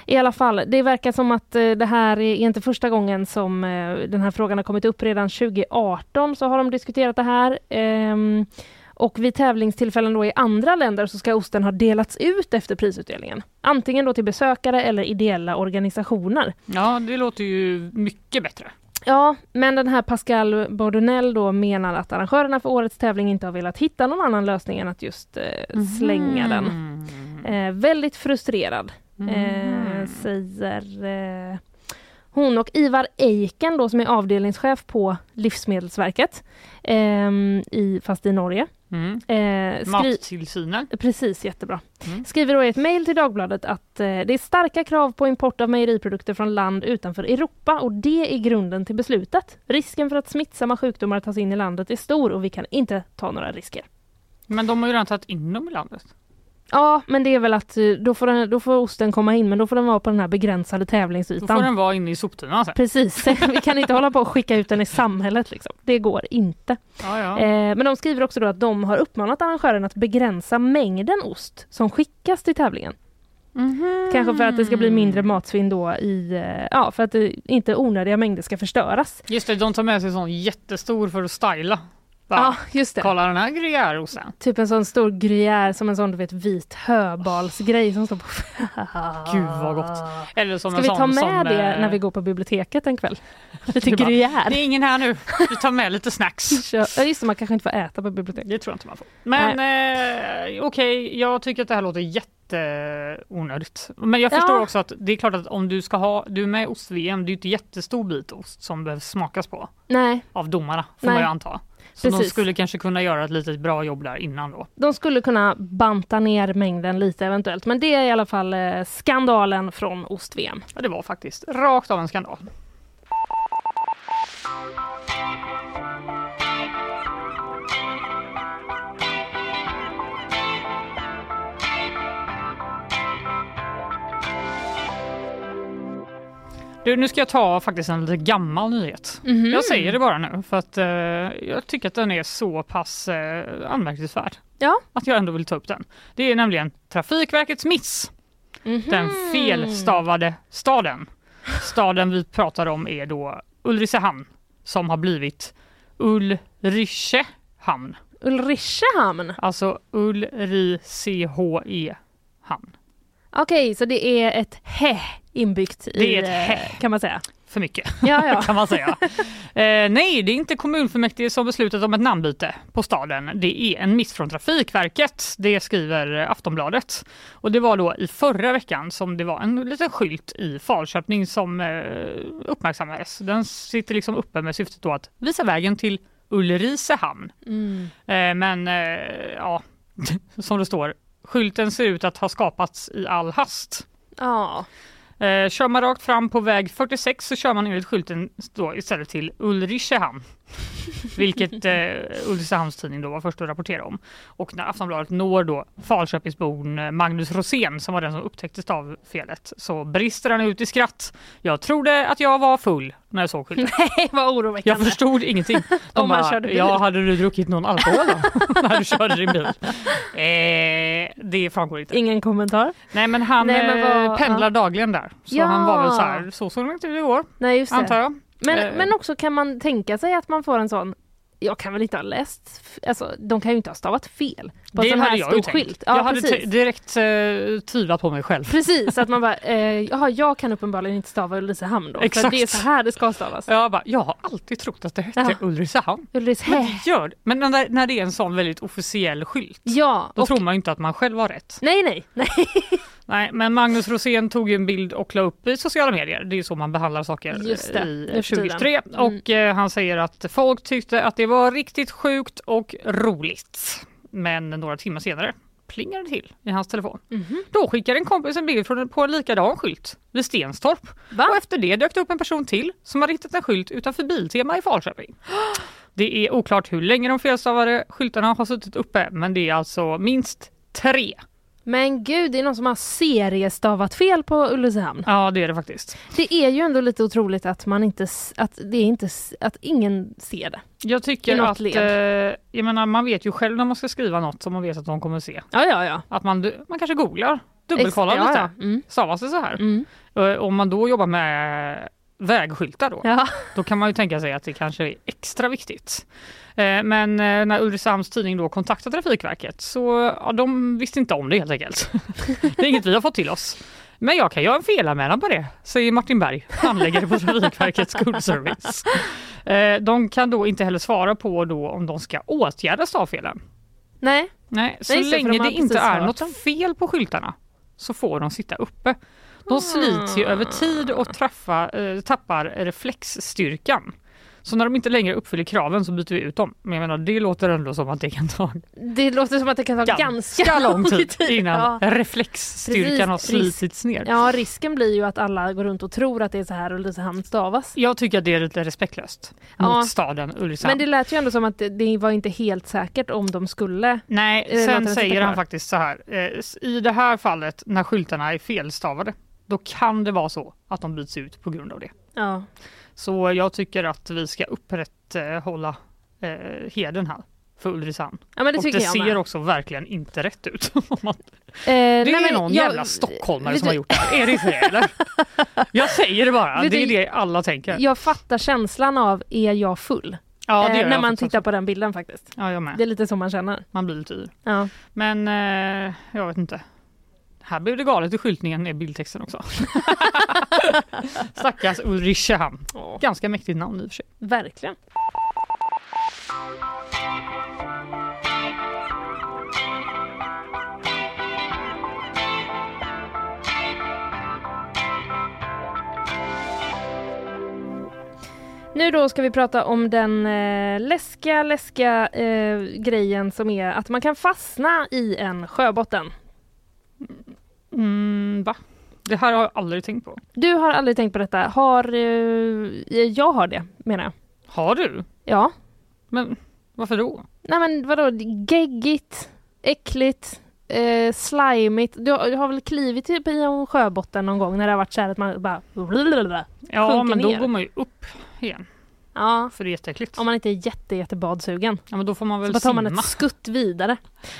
i alla fall. Det verkar som att eh, det här är inte första gången som eh, den här frågan har kommit upp. Redan 2018 så har de diskuterat det här. Ehm, och vid tävlingstillfällen då i andra länder så ska osten ha delats ut efter prisutdelningen. Antingen då till besökare eller ideella organisationer. Ja, det låter ju mycket bättre. Ja, men den här Pascal Bordonell då menar att arrangörerna för årets tävling inte har velat hitta någon annan lösning än att just eh, slänga den. Eh, väldigt frustrerad, eh, säger eh, hon och Ivar Eiken då som är avdelningschef på Livsmedelsverket, ehm, i, fast i Norge. Mm. Eh, Mattillsynen. Precis, jättebra. Mm. Skriver då i ett mejl till Dagbladet att eh, det är starka krav på import av mejeriprodukter från land utanför Europa och det är grunden till beslutet. Risken för att smittsamma sjukdomar tas in i landet är stor och vi kan inte ta några risker. Men de har ju redan tagit in dem i landet. Ja, men det är väl att eh, då får, den, då får osten komma in men då får den vara på den här begränsade Då tävlingsytan. får den vara inne i soptunnan sen. Precis, vi kan inte hålla på och skicka ut den i samhället liksom. Det går inte. Ja, ja. Eh, men de skriver också då att de har uppmanat arrangören att begränsa mängden ost som skickas till tävlingen. Mhm. Kanske för att det ska bli mindre matsvinn då i, eh, ja för att det, inte onödiga mängder ska förstöras. Just det, de tar med sig sån jättestor för att styla. Bara, Ja, just det. Kolla den här gruyèreosten. Typ en sån stor gruyère som en sån du vet vit höbalsgrej som står på. Gud vad gott. Eller som Ska en vi sån ta med som, det eh, när vi går på biblioteket en kväll? Lite gruyère. Det är ingen här nu. Vi tar med lite snacks. Ja just det, man kanske inte får äta på biblioteket. Det tror jag inte man får. Men eh, okej, jag tycker att det här låter jätteonödigt. Men jag Ja. förstår också att det är klart att om du ska ha, du är med i ost-VM, det är ju inte jättestor bit ost som behöver smakas på Nej, av domarna får Nej. man ju anta. Så de Precis. skulle kanske kunna göra ett litet bra jobb där innan då. de skulle kunna banta ner mängden lite eventuellt. Men det är i alla fall eh, skandalen från ost-VM. Ja, det var faktiskt rakt av en skandal. Du, nu ska jag ta faktiskt en lite gammal nyhet. Mhm. Jag säger det bara nu för att eh, jag tycker att den är så pass eh, anmärkningsvärd. Ja. Att jag ändå vill ta upp den. Det är nämligen Trafikverkets miss. Mhm. Den felstavade staden. Staden vi pratar om är då Ulricehamn som har blivit Ulricehamn. Ulricehamn. Alltså Ulricehe hamn. Okej, så det är ett he inbyggt i, Det är ett eh, he. kan man säga. För mycket Ja, ja. kan man säga. Eh, nej, det är inte kommunfullmäktige som beslutat om ett namnbyte på staden. Det är en miss från Trafikverket. Det skriver Aftonbladet. Och det var då i förra veckan som det var en liten skylt i Falköping som eh, uppmärksammades. Den sitter liksom uppe med syftet då att visa vägen till Ulricehamn. Mm. Eh, men eh, ja, som det står, skylten ser ut att ha skapats i all hast. Ja. Eh, kör man rakt fram på väg 46 så kör man enligt skylten då istället till Ulricehamn. Vilket eh, Ulricehamns tidning då var först att rapportera om. Och när Aftonbladet når då Falköpingsbon eh, Magnus Rosén som var den som upptäckte stavfelet så brister han ut i skratt. Jag trodde att jag var full när jag såg skylten. Nej, vad oroväckande. Jag förstod ingenting. De Om man bara, körde bil. Ja, hade du druckit någon alkohol då? när du körde din bil? Eh, det framgår inte. Ingen kommentar? Nej men han Nej, men vad- eh, pendlar ja. dagligen där. Så Ja. han var väl så här, så såg det inte ut igår, Nej, just det. antar jag. Men, Eh. men också kan man tänka sig att man får en sån jag kan väl inte ha läst, alltså de kan ju inte ha stavat fel på en det sån hade här jag stor tänkt. skylt. Ja, jag hade direkt eh, tvivlat på mig själv. Precis, att man bara, eh, jaha jag kan uppenbarligen inte stava Ulricehamn då. För Exakt. det är så här det ska stavas. Jag, bara, jag har alltid trott att det hette Ja. Ulricehamn. Men Ulricehamn. det gör. Men när, när det är en sån väldigt officiell skylt, Ja, då och, tror man ju inte att man själv har rätt. nej nej, nej. Nej, men Magnus Rosén tog ju en bild och la upp i sociala medier. Det är ju så man behandlar saker i nu för 2023. tiden. Mm. Och eh, han säger att folk tyckte att det var riktigt sjukt och roligt. Men några timmar senare plingade det till i hans telefon. Mhm. Då skickade en kompis en bild från, på en likadan skylt vid Stenstorp. Va? Och efter det dök det upp en person till som har ritat en skylt utanför Biltema i Falköping. Det är oklart hur länge de felstavade skyltarna har suttit uppe men det är alltså minst tre. Men gud, det är någon som har seriestavat fel på Ulricehamn. Ja det är det faktiskt. Det är ju ändå lite otroligt att man inte, att det inte, att ingen ser det. Jag tycker att, eh, jag menar man vet ju själv när man ska skriva något som man vet att de kommer se. Ja, ja, ja. Att man, man kanske googlar, dubbelkollar Ex- ja, lite. ja. Mm. Stavas det så här? Mm. Eh, Om man då jobbar med vägskyltar då, Ja. då kan man ju tänka sig att det kanske är extra viktigt. Eh, Men eh, när Ulricehamns tidning då kontaktade Trafikverket så ja, de visste inte om det helt enkelt. Det är inget vi har fått till oss. Men jag kan göra en felanmälan på det, säger Martin Berg, handläggare på Trafikverkets kundservice. Eh, De kan då inte heller svara på då om de ska åtgärda stavfelen. Nej, Nej, så Nej, länge det inte är något fel på skyltarna så får de sitta uppe. De slits ju över tid och traffa, eh, tappar reflexstyrkan. Så när de inte längre uppfyller kraven så byter vi ut dem. Men jag menar, det låter ändå som att det kan ta Det låter som att det kan ta ganska, lång tid innan Ja. reflexstyrkan har Precis, risk- slitits ner. Ja, risken blir ju att alla går runt och tror att det är så här Ulricehamn stavas. Jag tycker att det är lite respektlöst Ja. mot staden Ulricehamn. Men det lät ju ändå som att det, var inte helt säkert om de skulle. Nej, eh, sen säger han faktiskt så här. Eh, I det här fallet när skyltarna är felstavade, då kan det vara så att de byts ut på grund av det. Ja. Så jag tycker att vi ska upprätthålla eh, heden här för Ulricehamn. Ja, men det och det ser med. också verkligen inte rätt ut. Eh, det nej, är men någon jag- jävla stockholmare vet som har du- gjort det här. Är det inte det eller? Jag säger det bara, det är du, det alla tänker. Jag fattar känslan av är jag full? Ja, det Eh, när man tittar på den bilden faktiskt. Ja, jag med. Det är lite så man känner. Man blir lite yr. Ja. Men eh, jag vet inte. Här blev det galet i skyltningen med bildtexten också. Stackars Ulricehamn. Ganska mäktigt namn i och för sig. Verkligen. Nu då ska vi prata om den eh, läskiga, läskiga eh, grejen som är att man kan fastna i en sjöbotten. Mm, va? Det här har jag aldrig tänkt på. Du har aldrig tänkt på detta. Har, eh, jag har det menar jag. Har du? Ja. Men varför då? Nej men vadå, geggigt, äckligt, eh, slimigt. Du, har- du har väl klivit typ i en sjöbotten någon gång när det har varit så här att man bara Ja, men då ner. går man ju upp igen. Ja. För det är jätteäckligt. Om man inte är jätte, jättebadsugen. Ja, men då får man väl Så bara tar man simma. ett skutt vidare.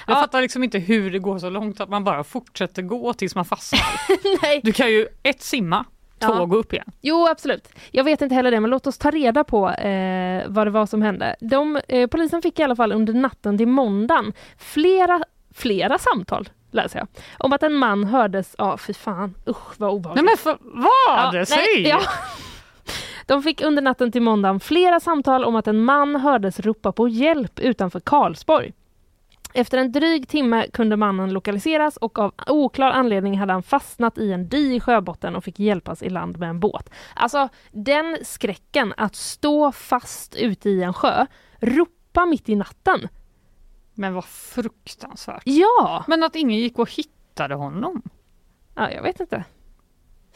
Jag Ja. fattar liksom inte hur det går så långt att man bara fortsätter gå tills man fastnar. Nej. Du kan ju ett simma, två Ja. gå upp igen. Jo absolut. Jag vet inte heller det men låt oss ta reda på eh, vad det var som hände. De, eh, polisen fick i alla fall under natten till måndagen flera, flera samtal läser jag. Om att en man hördes, ja fy fan, usch vad obehagligt. Nej men för, vad? Ja, Säg! nej, ja. De fick under natten till måndagen flera samtal om att en man hördes ropa på hjälp utanför Karlsborg. Efter en dryg timme kunde mannen lokaliseras och av oklar anledning hade han fastnat i en dy i sjöbotten och fick hjälpas i land med en båt. Alltså den skräcken att stå fast ute i en sjö, ropa mitt i natten. Men vad fruktansvärt. Ja! Men att ingen gick och hittade honom. Ja, jag vet inte.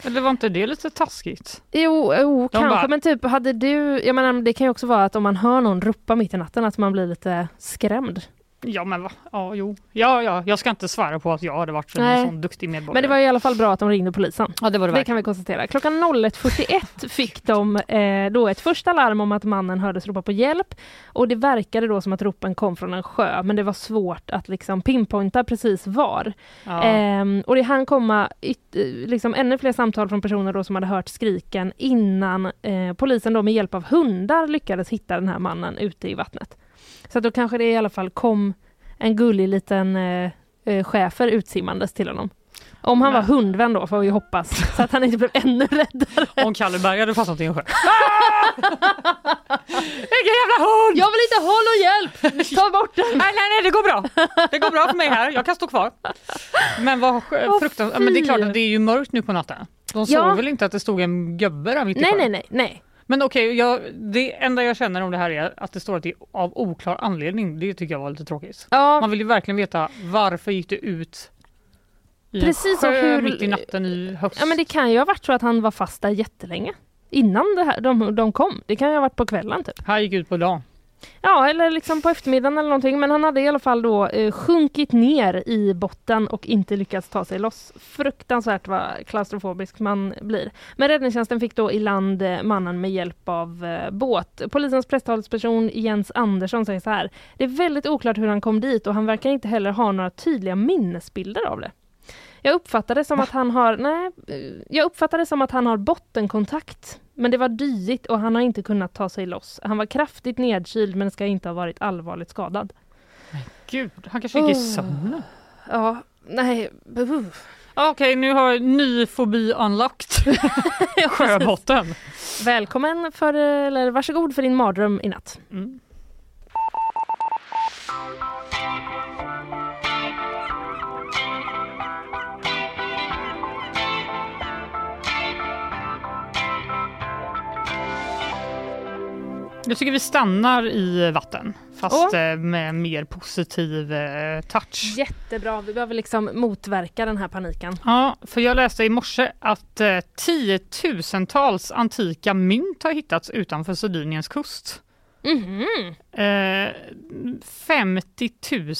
Eller var inte det lite taskigt? Jo, jo kanske bara- men typ hade du, jag menar det kan ju också vara att om man hör någon ropa mitt i natten att man blir lite skrämd. Ja men va? Ja jo. Ja ja, jag ska inte svära på att jag hade varit en Nej. sån duktig medborgare. Men det var i alla fall bra att de ringde polisen. Ja det var det, Det kan vi konstatera. Klockan 01.41 fick de eh, då ett första larm om att mannen hördes ropa på hjälp och det verkade då som att ropen kom från en sjö men det var svårt att liksom pinpointa precis var. Ja. Ehm, och det hann komma eh, liksom ännu fler samtal från personer då som hade hört skriken innan eh, polisen då med hjälp av hundar lyckades hitta den här mannen ute i vattnet. Så att då kanske det i alla fall kom en gullig liten eh, eh, schäfer utsimmandes till honom. Om han Men- var hundvän då får vi hoppas, så att han inte blev ännu räddare. Om Kalle Berg hade fastnat i en sjö. Vilken jävla hund! Jag vill inte ha någon hjälp! Ta bort den! Nej, nej, nej, det går bra. Det går bra för mig här. Jag kan stå kvar. Men vad fruktansvärt. Men det är klart att det är ju mörkt nu på natten. De såg Ja. väl inte att det stod en gubbe där mitt i Nej, nej, nej, nej. Men okej, jag, det enda jag känner om det här är att det står att det är av oklar anledning. Det tycker jag var lite tråkigt. Ja. Man vill ju verkligen veta varför gick det ut i Precis, en och sjö hur- mitt i natten i höst? Ja men det kan ju ha varit så att han var fast där jättelänge. Innan det här, de, de kom. Det kan ju ha varit på kvällen typ. Här gick ut på dagen. Ja, eller liksom på eftermiddagen eller någonting. Men han hade i alla fall då eh, sjunkit ner i botten och inte lyckats ta sig loss. Fruktansvärt vad klaustrofobisk man blir. Men räddningstjänsten fick då i land eh, mannen med hjälp av eh, båt. Polisens presstalesperson Jens Andersson säger så här. Det är väldigt oklart hur han kom dit och han verkar inte heller ha några tydliga minnesbilder av det. Jag uppfattar det som att han har, nej, eh, jag uppfattar det som att han har bottenkontakt. Men det var dyigt och han har inte kunnat ta sig loss. Han var kraftigt nedkyld men ska inte ha varit allvarligt skadad. Gud, han kanske gick i sömnen. Ja, nej. uh. Okej, nu har jag ny fobi unlocked. Sjöbotten. Välkommen för, eller varsågod för din mardröm i natt. Mm. Jag tycker vi stannar i vatten, fast oh. med mer positiv eh, touch. Jättebra, vi behöver liksom motverka den här paniken. Ja, för jag läste i morse att eh, tiotusentals antika mynt har hittats utanför Sardiniens kust. Mm -hmm. eh, 50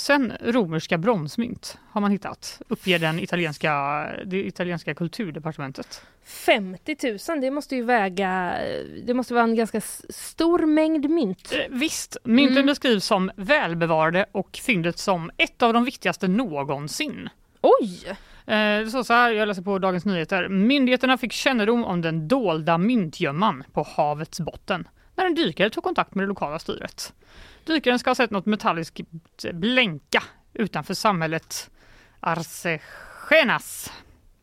000 romerska bronsmynt har man hittat, uppger den italienska, det italienska kulturdepartementet. 50 000, det måste ju väga, det måste vara en ganska stor mängd mynt. Eh, visst, mynten mm. beskrivs som välbevarade och fyndet som ett av de viktigaste någonsin. Oj! Eh, så, så här, jag läser på Dagens Nyheter. Myndigheterna fick kännedom om den dolda myntgömman på havets botten när en dykare tog kontakt med det lokala styret. Dykaren ska ha sett något metalliskt blänka utanför samhället Arsechenas.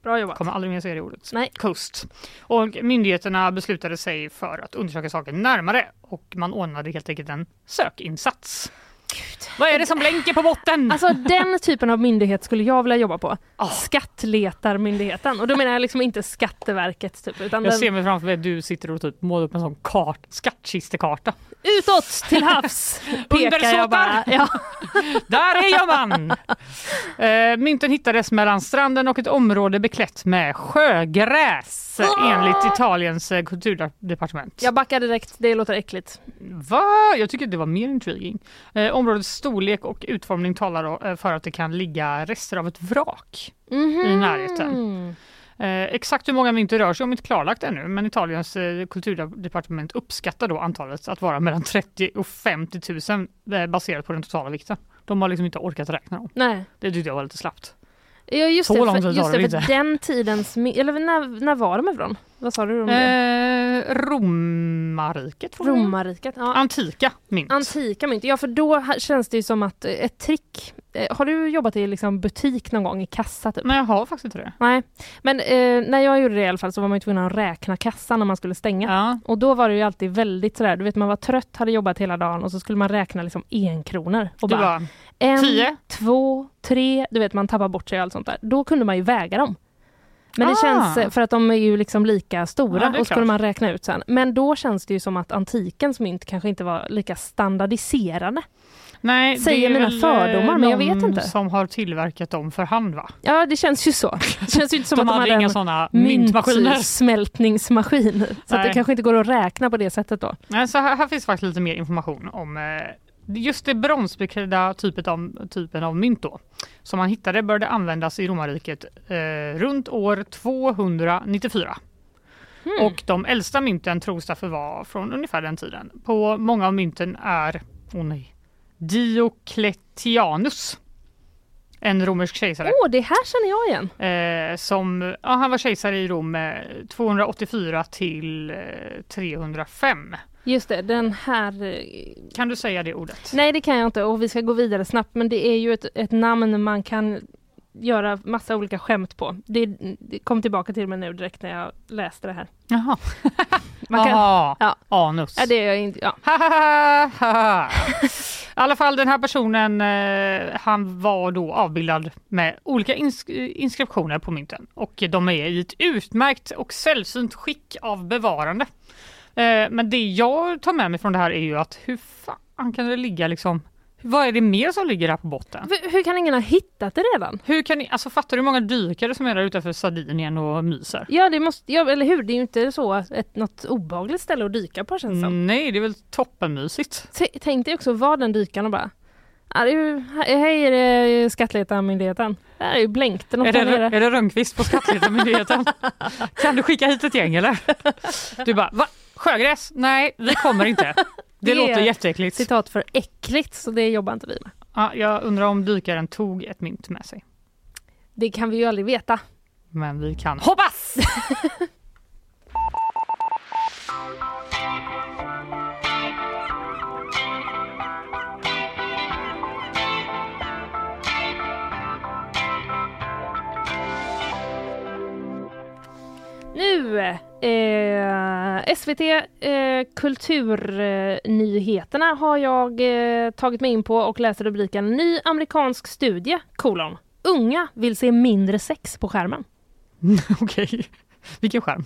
Bra jobbat. Kommer aldrig mer säga det ordet. Nej. Kust. Och myndigheterna beslutade sig för att undersöka saken närmare och man ordnade helt enkelt en sökinsats. Gud. Vad är det som blänker på botten? Alltså den typen av myndighet skulle jag vilja jobba på. Oh. Skattletarmyndigheten. Och då menar jag liksom inte Skatteverket. Typ, utan jag den... ser mig framför mig att du sitter och typ målar upp en sån kart, skattkistekarta. Utåt till havs pekar jag bara. Ja. Där är jag man! Uh, mynten hittades mellan stranden och ett område beklätt med sjögräs oh! enligt Italiens uh, kulturdepartement. Jag backar direkt, det låter äckligt. Va? Jag tycker det var mer intriguing. Uh, områdets storlek och utformning talar för att det kan ligga rester av ett vrak mm -hmm. i närheten. Eh, exakt hur många mynt det rör sig om är inte klarlagt ännu, men Italiens eh, kulturdepartement uppskattar då antalet att vara mellan 30 och 50 000 eh, baserat på den totala vikten. De har liksom inte orkat räkna dem. Nej. Det tyckte jag var lite slappt. Ja just Så det, för, just det, för den tidens, eller när, när var de ifrån? Vad sa du om det? Eh, romarriket. Romarriket, ja. Antika mynt. Antika mynt, ja för då känns det ju som att ett trick Eh, har du jobbat i liksom butik någon gång i kassa? Typ? Nej jag har faktiskt inte det. Nej. Men eh, när jag gjorde det i alla fall så var man tvungen att räkna kassan när man skulle stänga. Ja. Och då var det ju alltid väldigt sådär, du vet man var trött, hade jobbat hela dagen och så skulle man räkna liksom en kronor. Och du bara, en, tio? två, tre, du vet man tappar bort sig och allt sånt där. Då kunde man ju väga dem. Men det ah. känns, eh, för att de är ju liksom lika stora ja, och skulle man räkna ut sen. Men då känns det ju som att antikens mynt kanske inte var lika standardiserade. Nej, säger det är mina fördomar, men jag vet inte. som har tillverkat dem för hand va? Ja, det känns ju så. Det känns ju inte som de att de hade inga sådana myntmaskiner. smältningsmaskin. Så att det kanske inte går att räkna på det sättet då. Nej, så här, här finns faktiskt lite mer information om eh, just det bronsbeklädda typet av, typen av mynt då, som man hittade började användas i romarriket eh, runt år 294. Mm. Och de äldsta mynten tros därför vara från ungefär den tiden. På många av mynten är, oh nej, Diocletianus. En romersk kejsare. Åh, oh, det här känner jag igen. Eh, som, ja, han var kejsare i Rom 284 till eh, 305. Just det, den här... Eh, kan du säga det ordet? Nej, det kan jag inte och vi ska gå vidare snabbt men det är ju ett, ett namn man kan göra massa olika skämt på. Det, det kom tillbaka till mig nu direkt när jag läste det här. Jaha. Man kan, Aha, ja. anus. Ja, det är jag inte. Ja. I alla fall den här personen, eh, han var då avbildad med olika ins inskriptioner på mynten och de är i ett utmärkt och sällsynt skick av bevarande. Eh, men det jag tar med mig från det här är ju att hur fan kan det ligga liksom vad är det mer som ligger där på botten? Hur, hur kan ingen ha hittat det redan? Hur kan ni, alltså fattar du hur många dykare som är där utanför Sardinien och myser? Ja, det måste, ja, eller hur? Det är ju inte så ett, något obehagligt ställe att dyka på känns som. Nej, det är väl toppenmysigt. Tänk dig också vara den dykaren och bara det är ju, hej är det Skattletarmyndigheten. Det är ju blänkt. Är det, är det Rönnqvist på Skattletarmyndigheten? kan du skicka hit ett gäng eller? Du bara, va? Sjögräs? Nej, vi kommer inte. Det, det låter jätteäckligt. Citat för äckligt, så det jobbar inte vi med. Ja, jag undrar om dykaren tog ett mynt med sig. Det kan vi ju aldrig veta. Men vi kan hoppas! Nu eh, SVT eh, Kulturnyheterna har jag eh, tagit mig in på och läser rubriken Ny amerikansk studie, kolon. Unga vill se mindre sex på skärmen. Okej, vilken skärm?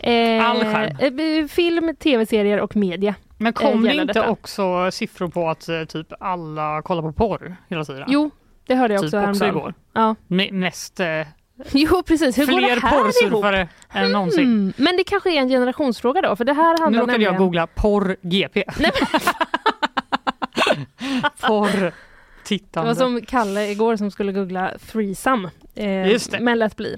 Eh, All skärm. eh, film, tv-serier och media. Men kom det inte detta. också siffror på att eh, typ alla kollar på porr hela tiden? Jo, det hörde jag typ också också igår. Ja. Me- mest eh, Jo, precis. Hur går fler det här ihop? porrsurfare än någonsin. Mm. Men det kanske är en generationsfråga då, för det här Nu handlar råkade jag nämligen... googla porr-GP. porr Det tittande. var som Kalle igår som skulle googla threesome. Eh. Men lät bli.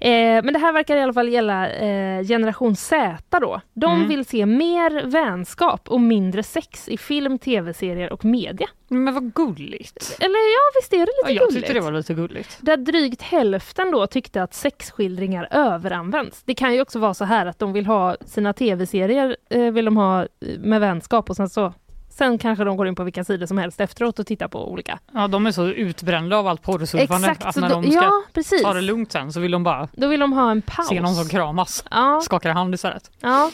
Eh, men det här verkar i alla fall gälla eh, generation Z då. De Mm. vill se mer vänskap och mindre sex i film, tv-serier och media. Men vad gulligt. Eller ja, visst är det Ja, lite jag gulligt? tyckte det var lite gulligt. Där drygt hälften då tyckte att sexskildringar överanvänds. Det kan ju också vara så här att de vill ha sina tv-serier eh, vill de ha eh, med vänskap och sen så Sen kanske de går in på vilka sidor som helst efteråt och tittar på olika. Ja, de är så utbrända av allt porrsurfande Exakt, att när då- de ska ja, precis. ta det lugnt sen så vill de bara Då vill de ha en paus. se någon som kramas. Ja. Skakar hand istället. Ja,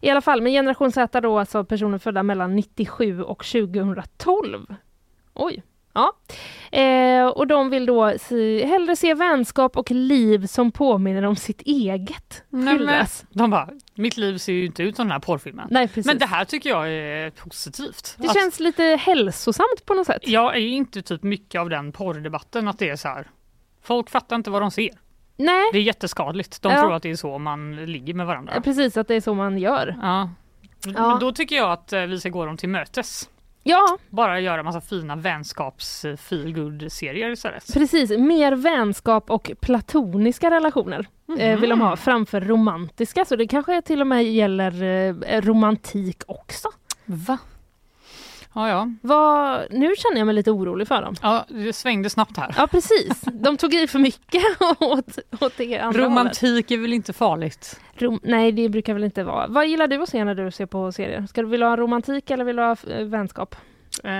i alla fall. Men generation Z då, alltså personer födda mellan 97 och 2012. Oj. Ja. Eh, och de vill då se, hellre se vänskap och liv som påminner om sitt eget. Nej, men, skildras. de bara, mitt liv ser ju inte ut som den här porrfilmen. Nej, precis. Men det här tycker jag är positivt. Det Att- känns lite hälsosamt på något sätt. Jag är inte typ mycket av den porrdebatten att det är så här. Folk fattar inte vad de ser. Nej, Det är jätteskadligt. De Ja. tror att det är så man ligger med varandra. precis att det är så man gör. Ja. Ja. Men då tycker jag att eh, vi ska gå dem till mötes. Ja, Bara göra massa fina vänskaps feelgood serier istället. precis. Mer vänskap och platoniska relationer eh, vill de ha framför romantiska. Så det kanske till och med gäller eh, romantik också. Va? Ja, ja. Vad, nu känner jag mig lite orolig för dem. ja, det svängde snabbt här. Ja precis, de tog i för mycket åt, åt det andra hållet. Romantik är väl inte farligt? Rom, nej det brukar väl inte vara. Vad gillar du att se när du ser på serier? Ska du vilja ha romantik eller vill du ha eh, vänskap? Eh,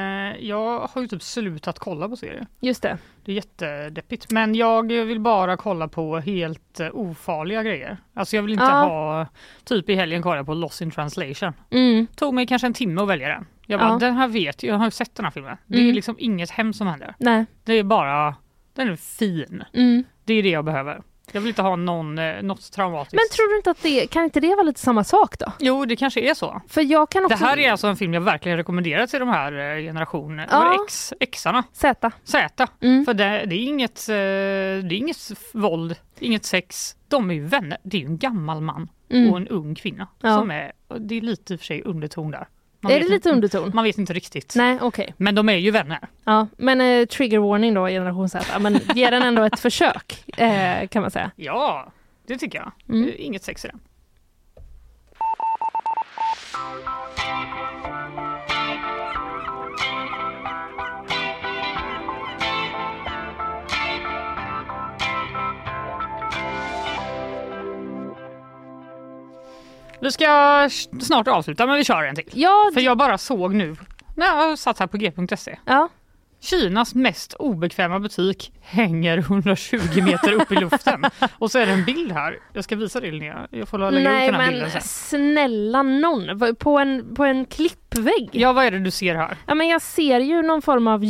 jag har ju typ slutat kolla på serier. Just det. Det är jättedeppigt. Men jag vill bara kolla på helt eh, ofarliga grejer. Alltså jag vill inte Ja. ha, typ i helgen kollade jag på Lost in translation. Mm. Tog mig kanske en timme att välja den. Jag bara, Ja. den här vet jag, jag har ju sett den här filmen. Det är Mm. liksom inget hemskt som händer. Nej. Det är bara, den är fin. Mm. Det är det jag behöver. Jag vill inte ha någon, eh, något traumatiskt. Men tror du inte att det, kan inte det vara lite samma sak då? Jo, det kanske är så. För jag kan också... Det här är alltså en film jag verkligen rekommenderar till de här eh, generationerna, Ja. X, Xarna, Z. Z. Mm. För det, det, är inget, eh, det är inget våld, inget sex. De är ju vänner. Det är ju en gammal man Mm. och en ung kvinna. Ja. Som är, det är lite i och för sig underton där. Man Är det lite underton? Man vet inte riktigt. Nej, okej. Men de är ju vänner. Ja, men eh, trigger warning då, generation Z. Men ge den ändå ett försök, eh, kan man säga. Ja, det tycker jag. Mm. Det Inget sex i den. Vi ska snart avsluta men vi kör en till. Ja, För jag bara såg nu när jag satt här på g.se. ja. Kinas mest obekväma butik hänger 120 meter upp i luften. Och så är det en bild här. Jag ska visa dig Linnea. Jag får lägga Nej ut den här men bilden sen. snälla någon, på en, på en klippvägg. Ja, vad är det du ser här? Ja, men jag ser ju någon form av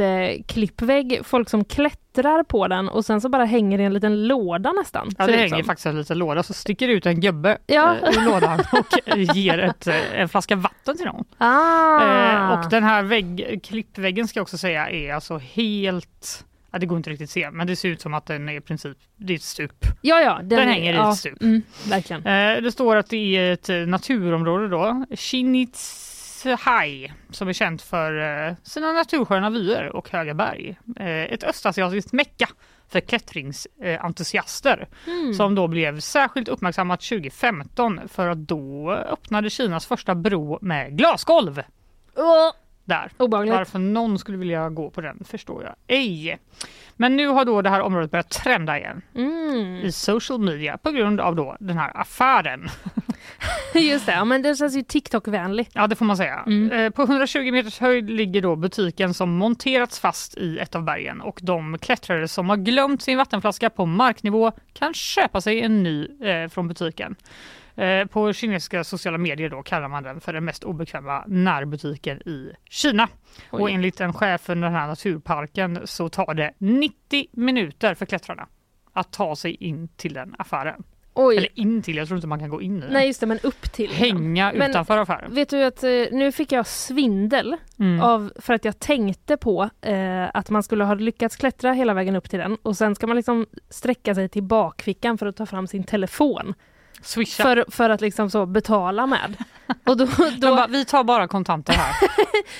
jätteklippvägg, folk som klättrar på den och sen så bara hänger det i en liten låda nästan. Ja, det hänger faktiskt en liten låda så sticker ut en gubbe Ja. eh, ur lådan och ger ett, eh, en flaska vatten till någon. Ah. Eh, och den här vägg, klippväggen ska jag också säga är alltså helt Ja, det går inte riktigt att se, men det ser ut som att den är i princip, det är ett stup. Ja, ja. Den, Den hänger i ja, ett stup. Mm, verkligen. Det står att det är ett naturområde då, Shinitshai, som är känt för eh, sina natursköna vyer och höga berg. Eh, ett östasiatiskt mecka för klättringsentusiaster Mm. som då blev särskilt uppmärksammat 2015 för att då öppnade Kinas första bro med glasgolv. Åh, Där. obehagligt. Varför någon skulle vilja gå på den förstår jag ej. Men nu har då det här området börjat trenda igen Mm. i social media på grund av då den här affären. Just det, ja, men det känns ju TikTok-vänligt. Ja, det får man säga. Mm. Eh, På 120 meters höjd ligger då butiken som monterats fast i ett av bergen och de klättrare som har glömt sin vattenflaska på marknivå kan köpa sig en ny eh, från butiken. Eh, på kinesiska sociala medier då kallar man den för den mest obekväma närbutiken i Kina. Oj. Och enligt en chef för den här naturparken så tar det 90 minuter för klättrarna att ta sig in till den affären. Oj. Eller in till, jag tror inte man kan gå in i den. Nej just det, men upp till. Hänga Men- utanför affären. Vet du att eh, nu fick jag svindel Mm. av, för att jag tänkte på eh, att man skulle ha lyckats klättra hela vägen upp till den och sen ska man liksom sträcka sig till bakfickan för att ta fram sin telefon. Swisha. För, för att liksom så betala med. Och då, då, bara, vi tar bara kontanter här.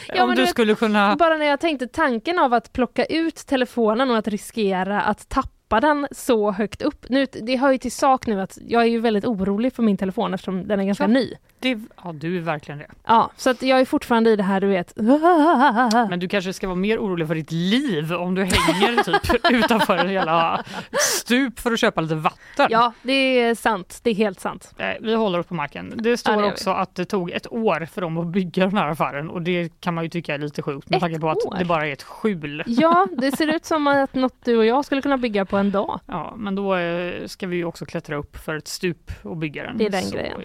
Ja, Om du vet- skulle kunna... Bara när jag tänkte tanken av att plocka ut telefonen och att riskera att tappa den så högt upp. Nu, det hör ju till sak nu att jag är ju väldigt orolig för min telefon eftersom den är ganska Ja. ny. Det, ja, du är verkligen det. Ja, så att jag är fortfarande i det här du vet. Men du kanske ska vara mer orolig för ditt liv om du hänger typ utanför en jävla stup för att köpa lite vatten. Ja, det är sant. Det är helt sant. Nej, Vi håller oss på marken. Det står Ja, det vi. också att det tog ett år för dem att bygga den här affären och det kan man ju tycka är lite sjukt med tanke på att år? det bara är ett skjul. Ja, det ser ut som att något du och jag skulle kunna bygga på en dag. Ja, men då eh, ska vi ju också klättra upp för ett stup och bygga den. Det är den så, grejen.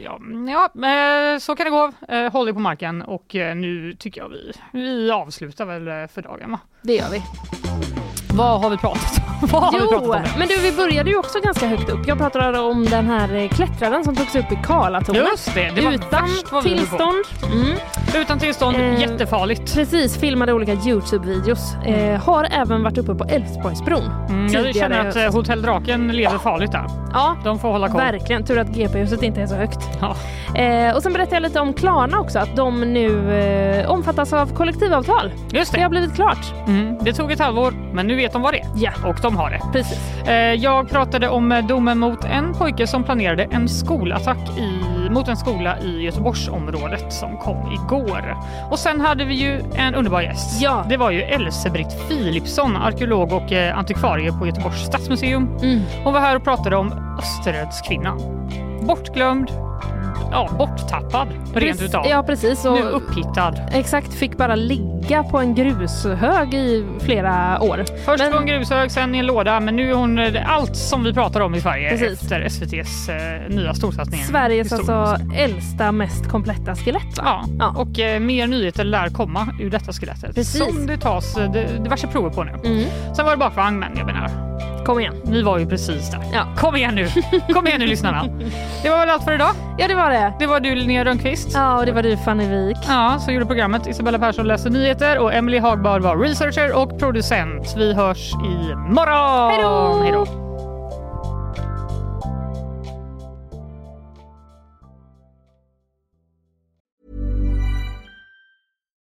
Ja, ja eh, så kan det gå. Eh, Håll dig på marken och nu tycker jag vi, vi avslutar väl för dagen va? Det gör vi. Vad har vi pratat om? Vad har vi pratat Jo, om? men du vi började ju också ganska högt upp. Jag pratade om den här eh, klättraren som togs upp i Karlatornet. Just det, det var Utan värst vad vi tillstånd. Mm. Utan tillstånd, Eh, jättefarligt. Precis, filmade olika Youtube-videos. Eh, har även varit uppe på Älvsborgsbron. Mm, jag känner att höst. eh, Hotell Draken lever farligt där. Ja, De får hålla koll. verkligen. Tur att GP-huset inte är så högt. Ja. Eh, och sen berättade jag lite om Klarna också, att de nu eh, omfattas av kollektivavtal. Just Det det. har blivit klart. Mm, det tog ett halvår, men nu vet de vad det är. Ja, Och de har det. precis. Eh, Jag pratade om eh, domen mot en pojke som planerade en skolattack i, mot en skola i Göteborgsområdet som kom igår. Och sen hade vi ju en underbar gäst. Ja. Det var ju Else-Britt Philipsson, arkeolog och eh, antikvarie på Göteborgs stadsmuseum. Mm. Hon var här och pratade om Österödskvinnan. Bortglömd, ja borttappad rent Precis- utav. Ja, precis. Och Nu upphittad. Exakt, fick bara ligga på en grushög i flera år. Först Men- på en grushög, sen i en låda, men nu är hon eh, allt som vi pratar om i Sverige Precis. efter SVTs eh, nya storsatsning. Sveriges alltså äldsta, mest kompletta skelett? Ja, Ja. och eh, mer nyheter lär komma ur detta skelettet. Precis. Som det tas eh, det, diverse prover på nu. Mm. Sen var det bakvagn, men jag menar, Kom igen. ni var ju precis där. Ja. Kom igen nu! Kom igen nu lyssnarna. Det var väl allt för idag. Ja, det var det. Det var du Linnea Rönnqvist. Ja, och det var du Fanny Wik. Ja, så gjorde programmet. Isabella Persson läste nyheter och Emily Hagbard var researcher och producent. Vi hörs imorgon! Hej då! Hej då!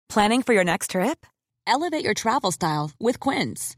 Planning for your next trip? Elevate your travel style with Quince.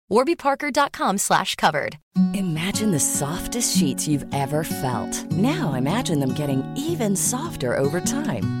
warbyparker.com slash covered. Imagine the softest sheets you've ever felt. Now imagine them getting even softer over time.